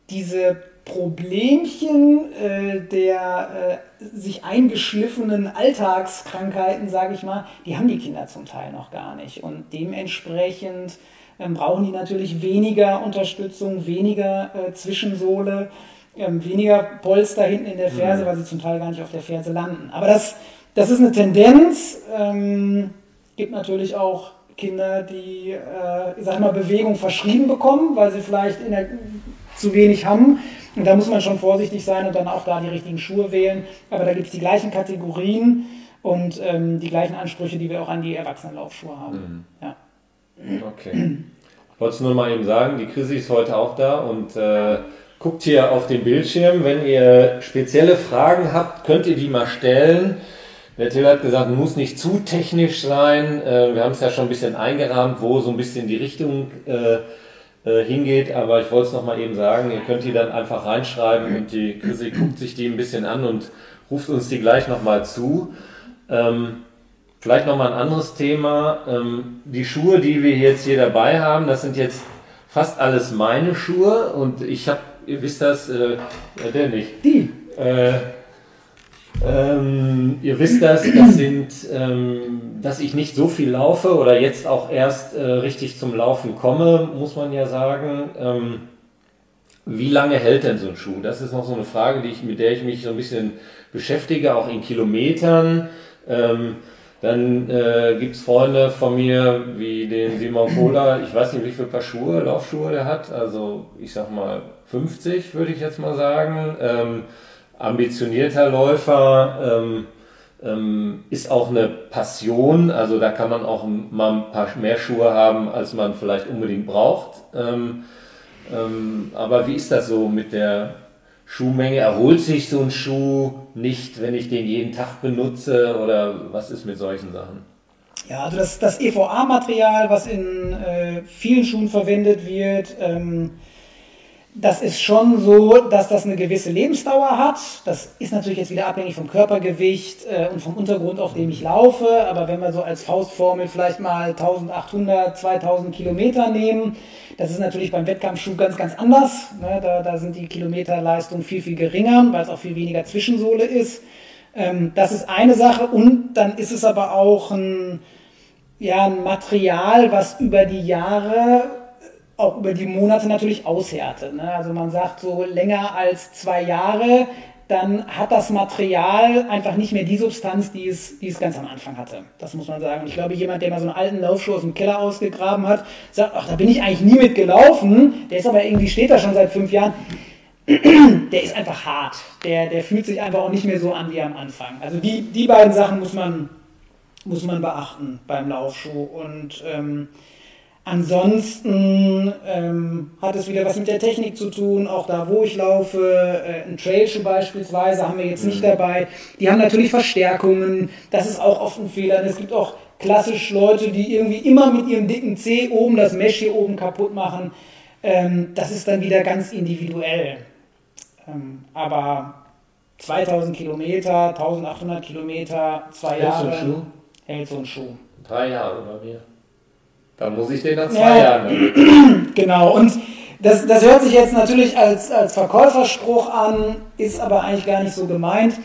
diese Problemchen äh, der äh, sich eingeschliffenen Alltagskrankheiten, sage ich mal, die haben die Kinder zum Teil noch gar nicht. Und dementsprechend ähm, brauchen die natürlich weniger Unterstützung, weniger äh, Zwischensohle, ähm, weniger Polster hinten in der Ferse, mhm. weil sie zum Teil gar nicht auf der Ferse landen. Aber das, das ist eine Tendenz. Ähm, gibt natürlich auch Kinder, die, äh, ich sag mal, Bewegung verschrieben bekommen, weil sie vielleicht der, zu wenig haben. Und da muss man schon vorsichtig sein und dann auch da die richtigen Schuhe wählen. Aber da gibt es die gleichen Kategorien und ähm, die gleichen Ansprüche, die wir auch an die Erwachsenenlaufschuhe haben. Mhm. Ja. Okay. Ich wollte es nur mal eben sagen, die Chrissy ist heute auch da und äh, guckt hier auf den Bildschirm. Wenn ihr spezielle Fragen habt, könnt ihr die mal stellen. Der Till hat gesagt, muss nicht zu technisch sein. Äh, wir haben es ja schon ein bisschen eingerahmt, wo so ein bisschen die Richtung äh, äh, hingeht, aber ich wollte es nochmal eben sagen, ihr könnt die dann einfach reinschreiben und die Chrissy guckt sich die ein bisschen an und ruft uns die gleich nochmal zu. Ähm, vielleicht nochmal ein anderes Thema. Ähm, die Schuhe, die wir jetzt hier dabei haben, das sind jetzt fast alles meine Schuhe und ich habe, ihr wisst das, äh, der nicht. Die. Äh, ähm, ihr wisst das, das sind, ähm, dass ich nicht so viel laufe oder jetzt auch erst äh, richtig zum Laufen komme, muss man ja sagen. Ähm, wie lange hält denn so ein Schuh? Das ist noch so eine Frage, die ich, mit der ich mich so ein bisschen beschäftige, auch in Kilometern. Ähm, dann äh, gibt es Freunde von mir, wie den Simon Kohler, ich weiß nicht, wie viele Paar Schuhe, Laufschuhe der hat, also ich sag mal 50, würde ich jetzt mal sagen. Ambitionierter Läufer, ähm, ähm, ist auch eine Passion. Also da kann man auch mal ein paar mehr Schuhe haben, als man vielleicht unbedingt braucht. Ähm, ähm, aber wie ist das so mit der Schuhmenge? Erholt sich so ein Schuh nicht, wenn ich den jeden Tag benutze? Oder was ist mit solchen Sachen? Ja, also das, das EVA-Material, was in äh, vielen Schuhen verwendet wird, ähm, das ist schon so, dass das eine gewisse Lebensdauer hat. Das ist natürlich jetzt wieder abhängig vom Körpergewicht äh, und vom Untergrund, auf dem ich laufe. Aber wenn wir so als Faustformel vielleicht mal 1800, 2000 Kilometer nehmen, das ist natürlich beim Wettkampfschuh ganz, ganz anders. Ne? Da, da sind die Kilometerleistungen viel, viel geringer, weil es auch viel weniger Zwischensohle ist. Ähm, das ist eine Sache. Und dann ist es aber auch ein, ja, ein Material, was über die Jahre auch über die Monate natürlich aushärtet. Ne? Also man sagt so länger als zwei Jahre, dann hat das Material einfach nicht mehr die Substanz, die es, die es ganz am Anfang hatte. Das muss man sagen. Und ich glaube, jemand, der mal so einen alten Laufschuh aus dem Keller ausgegraben hat, sagt, ach, da bin ich eigentlich nie mit gelaufen. Der ist aber irgendwie, steht da schon seit fünf Jahren. Der ist einfach hart. Der, der fühlt sich einfach auch nicht mehr so an wie am Anfang. Also die, die beiden Sachen muss man, muss man beachten beim Laufschuh. Und ähm, Ansonsten ähm, hat es wieder was mit der Technik zu tun, auch da, wo ich laufe. Äh, ein Trailshoe beispielsweise haben wir jetzt nicht mhm. dabei. Die haben natürlich Verstärkungen. Das ist auch oft ein Fehler. Es gibt auch klassisch Leute, die irgendwie immer mit ihrem dicken C oben das Mesh hier oben kaputt machen. Ähm, das ist dann wieder ganz individuell. Ähm, aber 2000 Kilometer, 1800 Kilometer, zwei hält Jahre. So? Hält so ein Schuh. Drei Jahre oder mehr. Da muss ich den nach zwei ja, Jahren. Genau, und das, das hört sich jetzt natürlich als, als Verkäuferspruch an, ist aber eigentlich gar nicht so gemeint.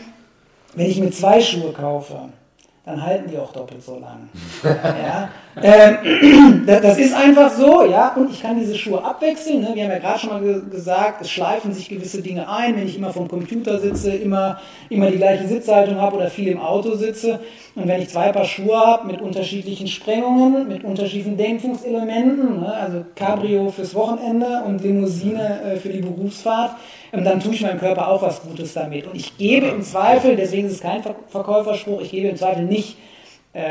Wenn ich mir zwei Schuhe kaufe, dann halten die auch doppelt so lang. ja? Ähm, das ist einfach so, ja, und ich kann diese Schuhe abwechseln. Ne? Wir haben ja gerade schon mal ge gesagt, es schleifen sich gewisse Dinge ein, wenn ich immer vom Computer sitze, immer, immer die gleiche Sitzhaltung habe oder viel im Auto sitze. Und wenn ich zwei Paar Schuhe habe mit unterschiedlichen Sprengungen, mit unterschiedlichen Dämpfungselementen, ne? also Cabrio fürs Wochenende und Limousine äh, für die Berufsfahrt, ähm, dann tue ich meinem Körper auch was Gutes damit. Und ich gebe im Zweifel, deswegen ist es kein Verkäuferspruch, ich gebe im Zweifel nicht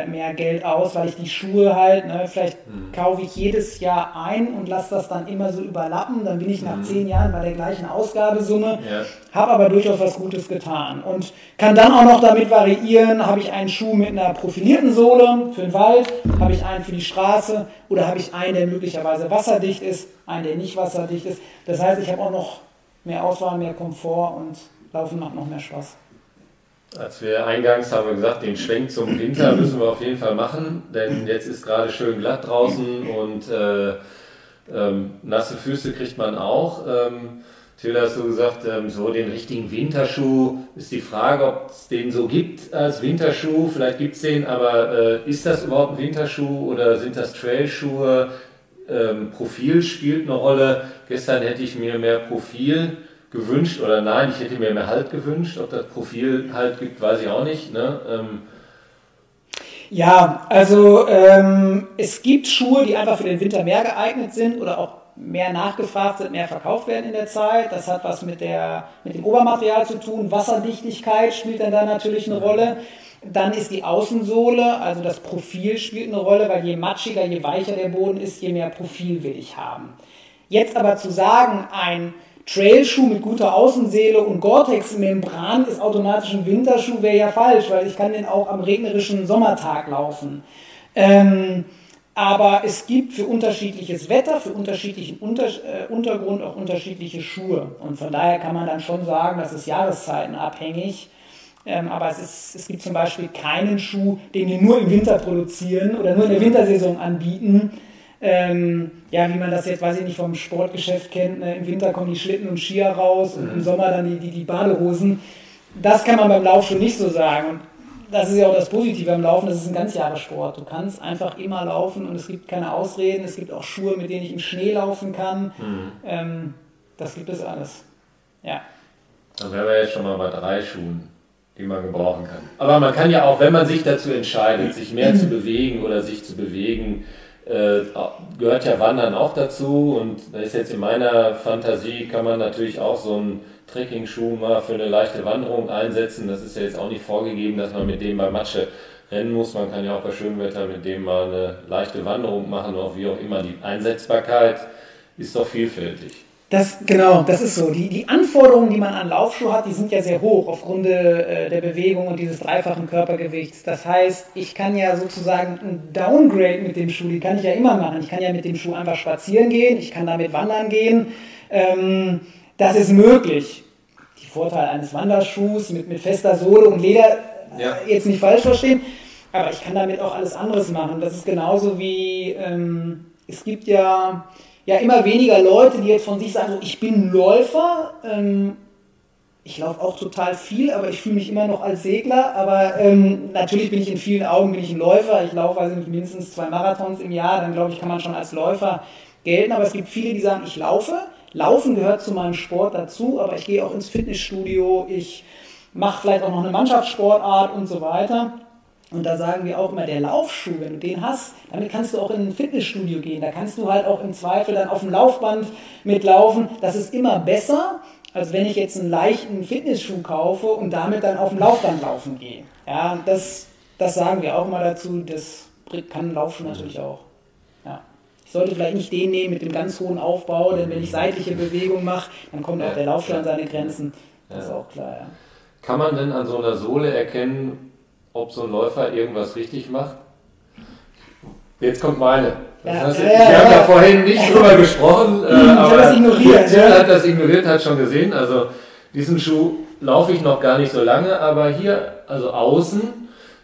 mehr Geld aus, weil ich die Schuhe halt, ne, vielleicht mhm. kaufe ich jedes Jahr ein und lasse das dann immer so überlappen, dann bin ich nach mhm. zehn Jahren bei der gleichen Ausgabesumme, ja. habe aber durchaus was Gutes getan und kann dann auch noch damit variieren, habe ich einen Schuh mit einer profilierten Sohle für den Wald, habe ich einen für die Straße oder habe ich einen, der möglicherweise wasserdicht ist, einen, der nicht wasserdicht ist. Das heißt, ich habe auch noch mehr Auswahl, mehr Komfort und Laufen macht noch mehr Spaß. Als wir eingangs haben wir gesagt, den Schwenk zum Winter müssen wir auf jeden Fall machen, denn jetzt ist gerade schön glatt draußen und äh, ähm, nasse Füße kriegt man auch. Ähm, Till, hast du gesagt, ähm, so den richtigen Winterschuh ist die Frage, ob es den so gibt als Winterschuh. Vielleicht gibt es den, aber äh, ist das überhaupt ein Winterschuh oder sind das Trailschuhe? Ähm, Profil spielt eine Rolle. Gestern hätte ich mir mehr Profil gewünscht oder nein, ich hätte mir mehr Halt gewünscht. Ob das Profil Halt gibt, weiß ich auch nicht. Ne? Ähm ja, also ähm, es gibt Schuhe, die einfach für den Winter mehr geeignet sind oder auch mehr nachgefragt sind, mehr verkauft werden in der Zeit. Das hat was mit, der, mit dem Obermaterial zu tun. Wasserdichtigkeit spielt dann da natürlich eine Rolle. Dann ist die Außensohle, also das Profil spielt eine Rolle, weil je matschiger, je weicher der Boden ist, je mehr Profil will ich haben. Jetzt aber zu sagen, ein Trailschuh mit guter Außenseele und Gore-Tex-Membran ist automatisch ein Winterschuh, wäre ja falsch, weil ich kann den auch am regnerischen Sommertag laufen. Ähm, aber es gibt für unterschiedliches Wetter, für unterschiedlichen Unter äh, Untergrund auch unterschiedliche Schuhe. Und von daher kann man dann schon sagen, das ist jahreszeitenabhängig. Ähm, aber es, ist, es gibt zum Beispiel keinen Schuh, den wir nur im Winter produzieren oder nur in der Wintersaison anbieten, ähm, ja, wie man das jetzt, weiß ich nicht, vom Sportgeschäft kennt, ne? im Winter kommen die Schlitten und Skier raus und im mhm. Sommer dann die, die, die Badehosen. Das kann man beim Lauf schon nicht so sagen. Und das ist ja auch das Positive am Laufen, das ist ein Ganzjahressport. Du kannst einfach immer laufen und es gibt keine Ausreden. Es gibt auch Schuhe, mit denen ich im Schnee laufen kann. Mhm. Ähm, das gibt es alles. Ja. Dann wären wir jetzt schon mal bei drei Schuhen, die man gebrauchen kann. Aber man kann ja auch, wenn man sich dazu entscheidet, sich mehr zu bewegen oder sich zu bewegen, äh, gehört ja Wandern auch dazu und da ist jetzt in meiner Fantasie, kann man natürlich auch so einen Trekking-Schuh mal für eine leichte Wanderung einsetzen. Das ist ja jetzt auch nicht vorgegeben, dass man mit dem bei Matsche rennen muss. Man kann ja auch bei schönem Wetter mit dem mal eine leichte Wanderung machen oder wie auch immer. Die Einsetzbarkeit ist doch vielfältig. Das, genau, das ist so. Die, die Anforderungen, die man an Laufschuhe hat, die sind ja sehr hoch aufgrund äh, der Bewegung und dieses dreifachen Körpergewichts. Das heißt, ich kann ja sozusagen ein Downgrade mit dem Schuh, die kann ich ja immer machen. Ich kann ja mit dem Schuh einfach spazieren gehen, ich kann damit wandern gehen. Ähm, das ist möglich. Die Vorteile eines Wanderschuhs mit, mit fester Sohle und Leder, ja. jetzt nicht falsch verstehen, aber ich kann damit auch alles anderes machen. Das ist genauso wie, ähm, es gibt ja ja immer weniger Leute, die jetzt von sich sagen, so, ich bin Läufer. Ähm, ich laufe auch total viel, aber ich fühle mich immer noch als Segler. Aber ähm, natürlich bin ich in vielen Augen bin ich ein Läufer. Ich laufe also mindestens zwei Marathons im Jahr. Dann glaube ich, kann man schon als Läufer gelten. Aber es gibt viele, die sagen, ich laufe. Laufen gehört zu meinem Sport dazu, aber ich gehe auch ins Fitnessstudio. Ich mache vielleicht auch noch eine Mannschaftssportart und so weiter. Und da sagen wir auch immer, der Laufschuh, wenn du den hast, damit kannst du auch in ein Fitnessstudio gehen. Da kannst du halt auch im Zweifel dann auf dem Laufband mitlaufen. Das ist immer besser, als wenn ich jetzt einen leichten Fitnessschuh kaufe und damit dann auf dem Laufband laufen gehe. Ja, das, das sagen wir auch mal dazu. Das kann ein Laufschuh natürlich auch. Ja. Ich sollte vielleicht nicht den nehmen mit dem ganz hohen Aufbau, denn wenn ich seitliche Bewegung mache, dann kommt auch der Laufschuh an seine Grenzen. Das ist auch klar, ja. Kann man denn an so einer Sohle erkennen, ob so ein Läufer irgendwas richtig macht? Jetzt kommt meine. Ja, heißt, ja, wir ja, haben ja vorhin nicht drüber gesprochen, äh, aber das ignoriert, Till hat das ignoriert, hat schon gesehen. Also diesen Schuh laufe ich noch gar nicht so lange, aber hier, also außen,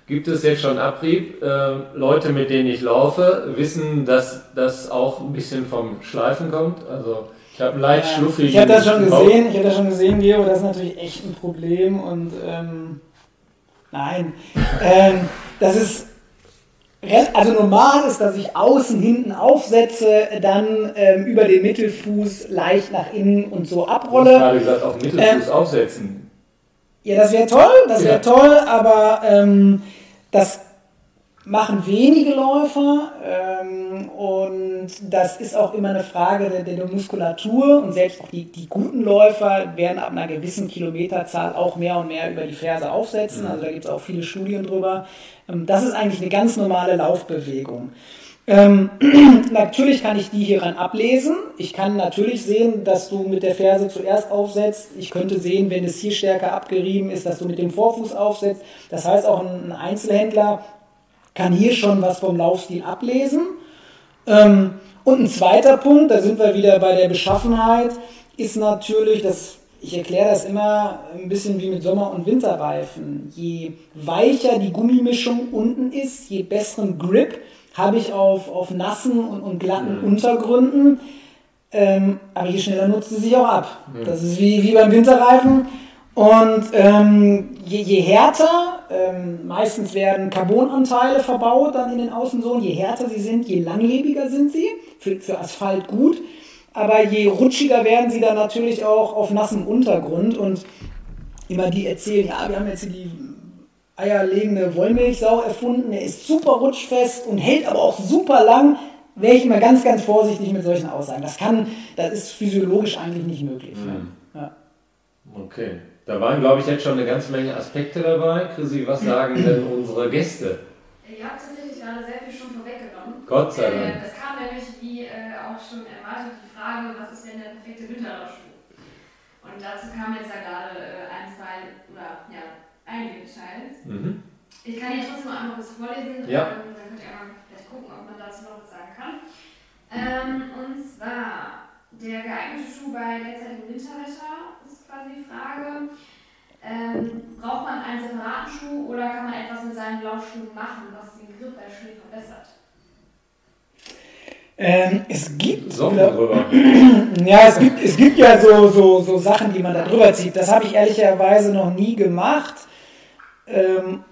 gibt es jetzt schon Abrieb. Äh, Leute, mit denen ich laufe, wissen, dass das auch ein bisschen vom Schleifen kommt. Also ich habe einen leicht schluffigen. Ich habe das schon gesehen, ich habe das schon gesehen, Gero, das ist natürlich echt ein Problem und ähm Nein. Ähm, das ist also normal ist, dass ich außen hinten aufsetze, dann ähm, über den Mittelfuß leicht nach innen und so abrolle. Du hast gerade gesagt, auf Mittelfuß ähm, aufsetzen. Ja, das wäre toll, das wäre ja. toll, aber ähm, das machen wenige Läufer ähm, und das ist auch immer eine Frage der, der Muskulatur und selbst auch die, die, guten Läufer werden ab einer gewissen Kilometerzahl auch mehr und mehr über die Ferse aufsetzen. Mhm. Also da gibt es auch viele Studien drüber. Ähm, das ist eigentlich eine ganz normale Laufbewegung. Ähm, natürlich kann ich die hieran ablesen. Ich kann natürlich sehen, dass du mit der Ferse zuerst aufsetzt. Ich könnte sehen, wenn es hier stärker abgerieben ist, dass du mit dem Vorfuß aufsetzt. Das heißt, auch ein Einzelhändler kann hier schon was vom Laufstil ablesen. Ähm, und ein zweiter Punkt, da sind wir wieder bei der Beschaffenheit, ist natürlich, dass ich erkläre das immer ein bisschen wie mit Sommer- und Winterreifen. Je weicher die Gummimischung unten ist, je besseren Grip habe ich auf, auf nassen und, und glatten mhm. Untergründen. Ähm, aber je schneller nutzt sie sich auch ab. Mhm. Das ist wie, wie beim Winterreifen. Und ähm, je, je, härter, ähm, meistens werden Carbonanteile verbaut dann in den Außensohlen, je härter sie sind, je langlebiger sind sie, für, für Asphalt gut, aber je rutschiger werden sie dann natürlich auch auf nassem Untergrund und immer die erzählen, ja, wir haben jetzt hier die eierlegende Wollmilchsau erfunden, der ist super rutschfest und hält aber auch super lang, wäre ich immer ganz, ganz vorsichtig mit solchen Aussagen. Das kann, das ist physiologisch eigentlich nicht möglich. Mhm. Ja. Okay. Da waren, glaube ich, jetzt schon eine ganze Menge Aspekte dabei. Chrissy, was sagen denn unsere Gäste? Ihr habt tatsächlich gerade sehr viel schon vorweggenommen. Gott sei Dank. Äh, es kam nämlich, wie äh, auch schon erwartet, die Frage, was ist denn der perfekte Winterlaufschuh? Und dazu kam jetzt ja gerade äh, ein, zwei oder ja, einige Details. Mhm. Ich kann hier trotzdem einmal was vorlesen. Ja. Ähm, dann könnt ihr einmal vielleicht gucken, ob man dazu noch was sagen kann. Ähm, und zwar der geeignete Schuh bei derzeitigem Winterwetter quasi die Frage. Ähm, braucht man einen separaten Schuh oder kann man etwas mit seinen Laufschuhen machen, was den Grip bei Schnee verbessert? Ähm, es gibt. ja, es gibt, es gibt ja so, so, so Sachen, die man da drüber zieht. Das habe ich ehrlicherweise noch nie gemacht. Ähm,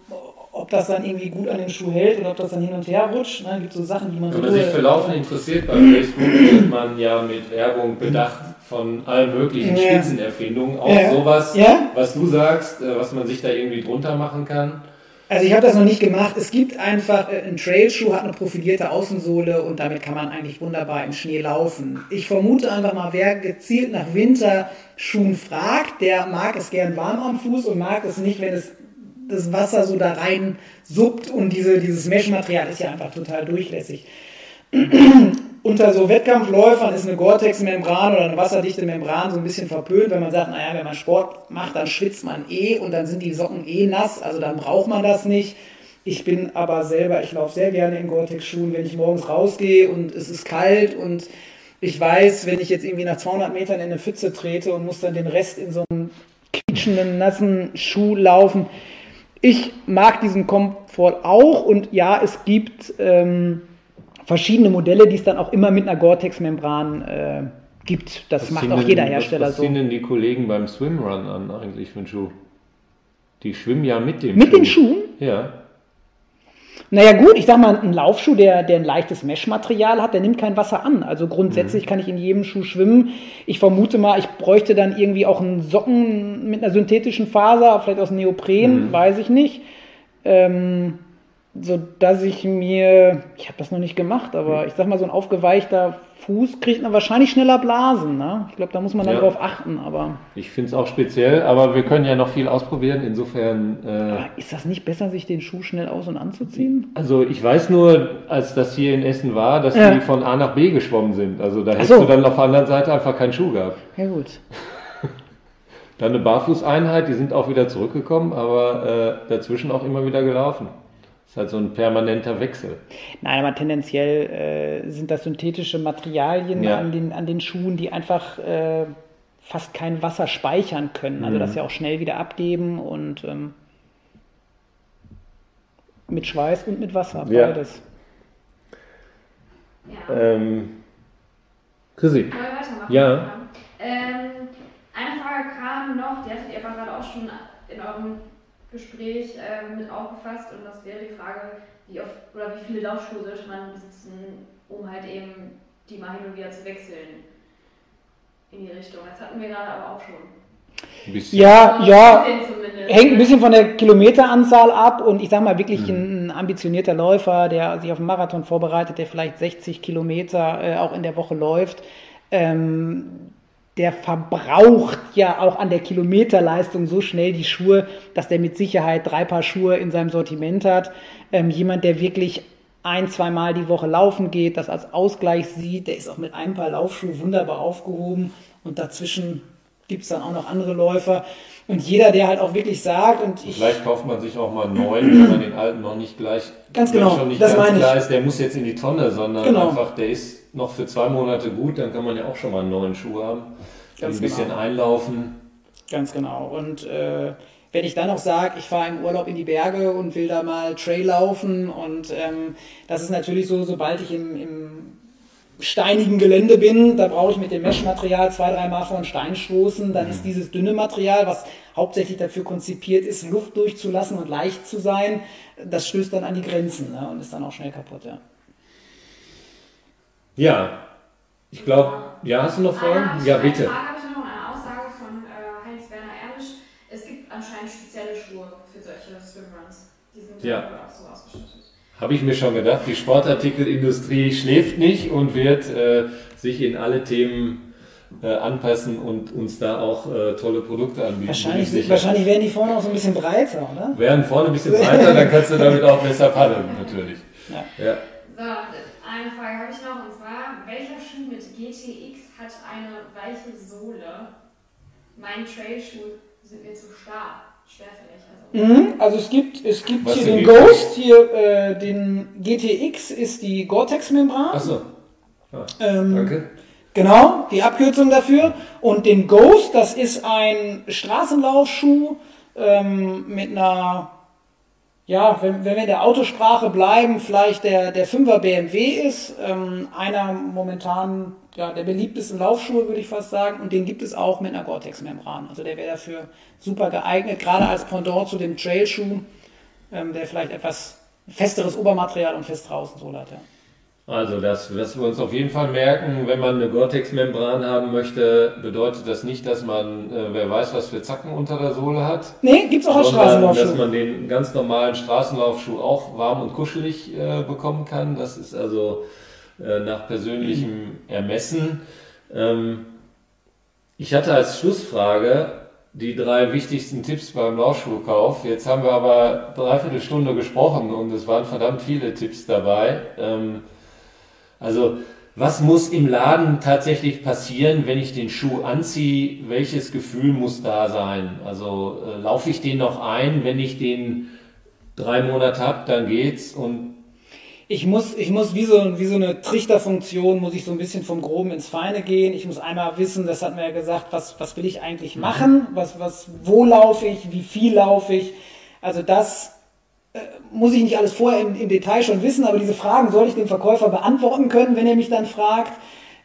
ob das dann irgendwie gut an den Schuh hält oder ob das dann hin und her rutscht. Ne? gibt so Sachen, die man Wenn man sich für Laufen interessiert, bei Facebook wird man ja mit Werbung bedacht von allen möglichen ja. Spitzenerfindungen. Auch ja. sowas, ja. was du sagst, äh, was man sich da irgendwie drunter machen kann. Also ich habe das noch nicht gemacht. Es gibt einfach, äh, ein Trailschuh hat eine profilierte Außensohle und damit kann man eigentlich wunderbar im Schnee laufen. Ich vermute einfach mal, wer gezielt nach Winterschuhen fragt, der mag es gern warm am Fuß und mag es nicht, wenn es das Wasser so da rein suppt und diese, dieses Meshmaterial ist ja einfach total durchlässig. Unter so Wettkampfläufern ist eine Gore-Tex-Membran oder eine wasserdichte Membran so ein bisschen verpönt, wenn man sagt, naja, wenn man Sport macht, dann schwitzt man eh und dann sind die Socken eh nass, also dann braucht man das nicht. Ich bin aber selber, ich laufe sehr gerne in Gore-Tex-Schuhen, wenn ich morgens rausgehe und es ist kalt und ich weiß, wenn ich jetzt irgendwie nach 200 Metern in eine Pfütze trete und muss dann den Rest in so einem quietschenden, nassen Schuh laufen. Ich mag diesen Komfort auch und ja, es gibt ähm, verschiedene Modelle, die es dann auch immer mit einer Gore-Tex-Membran äh, gibt. Das was macht auch jeder denn, Hersteller was, was so. Was ziehen denn die Kollegen beim Swimrun an eigentlich für einen Schuh? Die schwimmen ja mit dem mit Schuh. Mit den Schuhen? Ja. Naja gut, ich sag mal, ein Laufschuh, der, der ein leichtes Mesh-Material hat, der nimmt kein Wasser an. Also grundsätzlich mhm. kann ich in jedem Schuh schwimmen. Ich vermute mal, ich bräuchte dann irgendwie auch einen Socken mit einer synthetischen Faser, vielleicht aus Neopren, mhm. weiß ich nicht. Ähm, so dass ich mir, ich habe das noch nicht gemacht, aber ich sag mal, so ein aufgeweichter Fuß kriegt man wahrscheinlich schneller Blasen. Ne? Ich glaube, da muss man dann ja. drauf achten. Aber ich finde es auch speziell, aber wir können ja noch viel ausprobieren. Insofern. Äh, ist das nicht besser, sich den Schuh schnell aus- und anzuziehen? Also ich weiß nur, als das hier in Essen war, dass ja. die von A nach B geschwommen sind. Also da hättest so. du dann auf der anderen Seite einfach keinen Schuh gehabt. Ja gut. dann eine Barfußeinheit, die sind auch wieder zurückgekommen, aber äh, dazwischen auch immer wieder gelaufen ist halt so ein permanenter Wechsel. Nein, aber tendenziell äh, sind das synthetische Materialien ja. an, den, an den Schuhen, die einfach äh, fast kein Wasser speichern können. Also mhm. das ja auch schnell wieder abgeben und ähm, mit Schweiß und mit Wasser, beides. Ja. Ähm, Chrissy. Ja. Ähm, eine Frage kam noch, die hattet ihr aber gerade auch schon in eurem Gespräch äh, mit aufgefasst und das wäre die Frage, wie oft oder wie viele Laufschuhe sollte man besitzen, um halt eben die mal hin und wieder zu wechseln in die Richtung. Das hatten wir gerade aber auch schon. Ja, ja, hängt ein bisschen von der Kilometeranzahl ab und ich sag mal wirklich mhm. ein ambitionierter Läufer, der sich auf einen Marathon vorbereitet, der vielleicht 60 Kilometer äh, auch in der Woche läuft, ähm, der verbraucht ja auch an der Kilometerleistung so schnell die Schuhe, dass der mit Sicherheit drei Paar Schuhe in seinem Sortiment hat. Ähm, jemand, der wirklich ein, zweimal die Woche laufen geht, das als Ausgleich sieht, der ist auch mit ein Paar Laufschuhe wunderbar aufgehoben und dazwischen gibt es dann auch noch andere Läufer. Und jeder, der halt auch wirklich sagt, und ich. Vielleicht kauft man sich auch mal einen neuen, wenn man den alten noch nicht gleich. Ganz genau. Schon nicht das ganz meine klar ich. ist, der muss jetzt in die Tonne, sondern genau. einfach, der ist noch für zwei Monate gut, dann kann man ja auch schon mal einen neuen Schuh haben. Ganz ein bisschen genau. einlaufen. Ganz genau. Und äh, wenn ich dann noch sage, ich fahre im Urlaub in die Berge und will da mal Trail laufen und ähm, das ist natürlich so, sobald ich im, im steinigen Gelände bin, da brauche ich mit dem Mesh-Material zwei, dreimal vor einen Stein stoßen, dann mhm. ist dieses dünne Material, was hauptsächlich dafür konzipiert ist, Luft durchzulassen und leicht zu sein, das stößt dann an die Grenzen ne, und ist dann auch schnell kaputt. Ja, ja ich glaube, ja, hast du noch Fragen? Ja, bitte. Frage habe ich noch eine Aussage von äh, Heinz-Werner Erlisch. Es gibt anscheinend spezielle Schuhe für solche Swimruns. Die sind ja auch so ausgestattet. Habe ich mir schon gedacht, die Sportartikelindustrie schläft nicht und wird äh, sich in alle Themen äh, anpassen und uns da auch äh, tolle Produkte anbieten. Wahrscheinlich, wahrscheinlich werden die vorne auch so ein bisschen breiter, oder? Werden vorne ein bisschen breiter, dann kannst du damit auch besser paddeln, natürlich. Ja. ja. So, eine Frage habe ich noch und zwar, welcher Schuh mit GTX hat eine weiche Sohle? Mein Trailschuh sind mir zu stark. Mhm, also es gibt, es gibt Was hier den Ghost, hier äh, den GTX ist die Gore-Tex-Membran. Achso. Ah, ähm, danke. Genau, die Abkürzung dafür. Und den Ghost, das ist ein Straßenlaufschuh ähm, mit einer ja, wenn, wenn wir in der Autosprache bleiben, vielleicht der, der 5er BMW ist, ähm, einer momentan ja, der beliebtesten Laufschuhe, würde ich fast sagen. Und den gibt es auch mit einer Gore-Tex-Membran. Also der wäre dafür super geeignet, gerade als Pendant zu dem Trailschuh, ähm, der vielleicht etwas festeres Obermaterial und fest draußen so hat. Ja. Also, das, was wir uns auf jeden Fall merken, wenn man eine Gore-Tex-Membran haben möchte, bedeutet das nicht, dass man, äh, wer weiß, was für Zacken unter der Sohle hat. Nee, gibt es auch als Straßenlaufschuh. dass man den ganz normalen Straßenlaufschuh auch warm und kuschelig äh, bekommen kann. Das ist also äh, nach persönlichem Ermessen. Ähm, ich hatte als Schlussfrage die drei wichtigsten Tipps beim Laufschuhkauf. Jetzt haben wir aber dreiviertel Stunde gesprochen und es waren verdammt viele Tipps dabei. Ähm, also was muss im Laden tatsächlich passieren, wenn ich den Schuh anziehe? Welches Gefühl muss da sein? Also äh, laufe ich den noch ein, wenn ich den drei Monate habe, dann geht's und ich muss, ich muss wie so, wie so eine Trichterfunktion, muss ich so ein bisschen vom Groben ins Feine gehen. Ich muss einmal wissen, das hat mir ja gesagt, was, was will ich eigentlich machen? Was, was, wo laufe ich? Wie viel laufe ich? Also das äh, muss ich nicht alles vorher im, im, Detail schon wissen, aber diese Fragen soll ich dem Verkäufer beantworten können, wenn er mich dann fragt.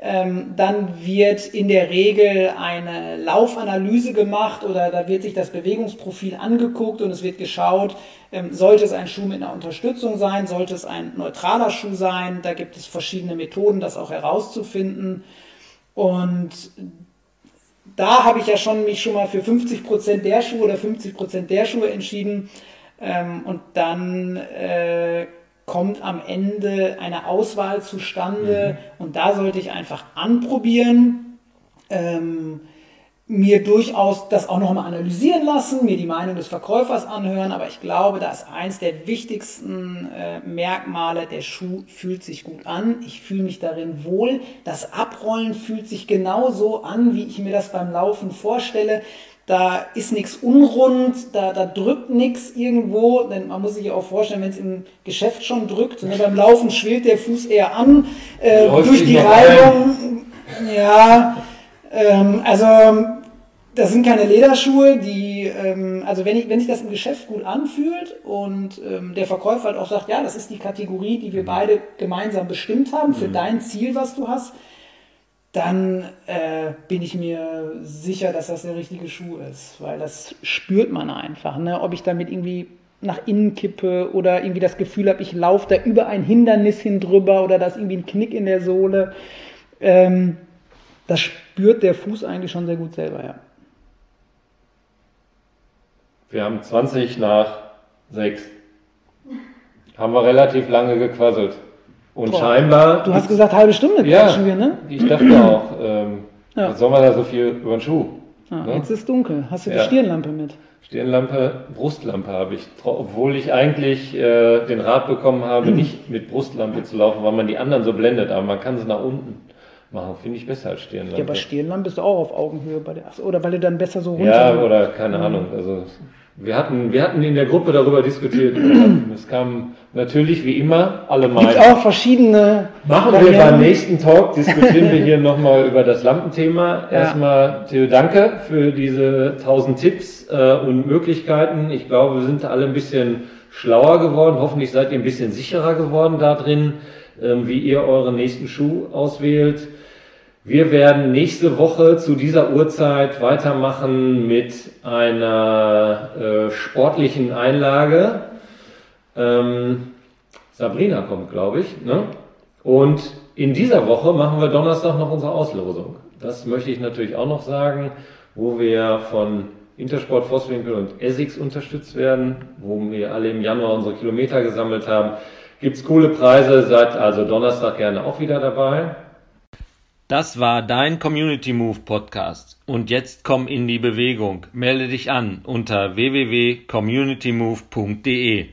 Ähm, dann wird in der Regel eine Laufanalyse gemacht oder da wird sich das Bewegungsprofil angeguckt und es wird geschaut, ähm, sollte es ein Schuh mit einer Unterstützung sein, sollte es ein neutraler Schuh sein. Da gibt es verschiedene Methoden, das auch herauszufinden. Und da habe ich ja schon mich schon mal für 50% der Schuhe oder 50% der Schuhe entschieden. Ähm, und dann äh, kommt am Ende eine Auswahl zustande mhm. und da sollte ich einfach anprobieren, ähm, mir durchaus das auch nochmal analysieren lassen, mir die Meinung des Verkäufers anhören, aber ich glaube, da ist eins der wichtigsten äh, Merkmale, der Schuh fühlt sich gut an, ich fühle mich darin wohl, das Abrollen fühlt sich genauso an, wie ich mir das beim Laufen vorstelle da ist nichts unrund, da, da drückt nichts irgendwo, denn man muss sich ja auch vorstellen, wenn es im Geschäft schon drückt, ne, beim Laufen schwillt der Fuß eher an, äh, durch die Reibung, ja, ähm, also das sind keine Lederschuhe, die, ähm, also wenn, ich, wenn sich das im Geschäft gut anfühlt und ähm, der Verkäufer halt auch sagt, ja, das ist die Kategorie, die wir beide gemeinsam bestimmt haben für mhm. dein Ziel, was du hast, dann äh, bin ich mir sicher, dass das der richtige Schuh ist, weil das spürt man einfach. Ne? Ob ich damit irgendwie nach innen kippe oder irgendwie das Gefühl habe, ich laufe da über ein Hindernis hin drüber oder da ist irgendwie ein Knick in der Sohle. Ähm, das spürt der Fuß eigentlich schon sehr gut selber, ja. Wir haben 20 nach 6. Haben wir relativ lange gequasselt. Und Boah. scheinbar. Du hast gesagt, halbe Stunde ja, quatschen wir, ne? Ich dachte auch, ähm, ja. was soll man da so viel über den Schuh? Ah, ne? Jetzt ist dunkel. Hast du die Stirnlampe mit? Stirnlampe, Brustlampe habe ich, obwohl ich eigentlich äh, den Rat bekommen habe, nicht mit Brustlampe zu laufen, weil man die anderen so blendet, aber man kann sie nach unten machen. Finde ich besser als Stirnlampe. Ja, aber Stirnlampe ist auch auf Augenhöhe bei der, oder weil du dann besser so runter. Ja, oder keine Ahnung. Also wir hatten, wir hatten in der Gruppe darüber diskutiert. es kam natürlich wie immer alle mal. Gibt auch verschiedene. Machen wir beim nächsten Talk, diskutieren wir hier nochmal über das Lampenthema. Ja. Erstmal, Theo, danke für diese tausend Tipps äh, und Möglichkeiten. Ich glaube, wir sind alle ein bisschen schlauer geworden. Hoffentlich seid ihr ein bisschen sicherer geworden da drin, äh, wie ihr euren nächsten Schuh auswählt. Wir werden nächste Woche zu dieser Uhrzeit weitermachen mit einer äh, sportlichen Einlage. Ähm, Sabrina kommt, glaube ich. Ne? Und in dieser Woche machen wir Donnerstag noch unsere Auslosung. Das möchte ich natürlich auch noch sagen, wo wir von Intersport Vosswinkel und Essex unterstützt werden, wo wir alle im Januar unsere Kilometer gesammelt haben. Gibt's coole Preise, seid also Donnerstag gerne auch wieder dabei. Das war dein Community Move Podcast. Und jetzt komm in die Bewegung. Melde dich an unter www.communitymove.de.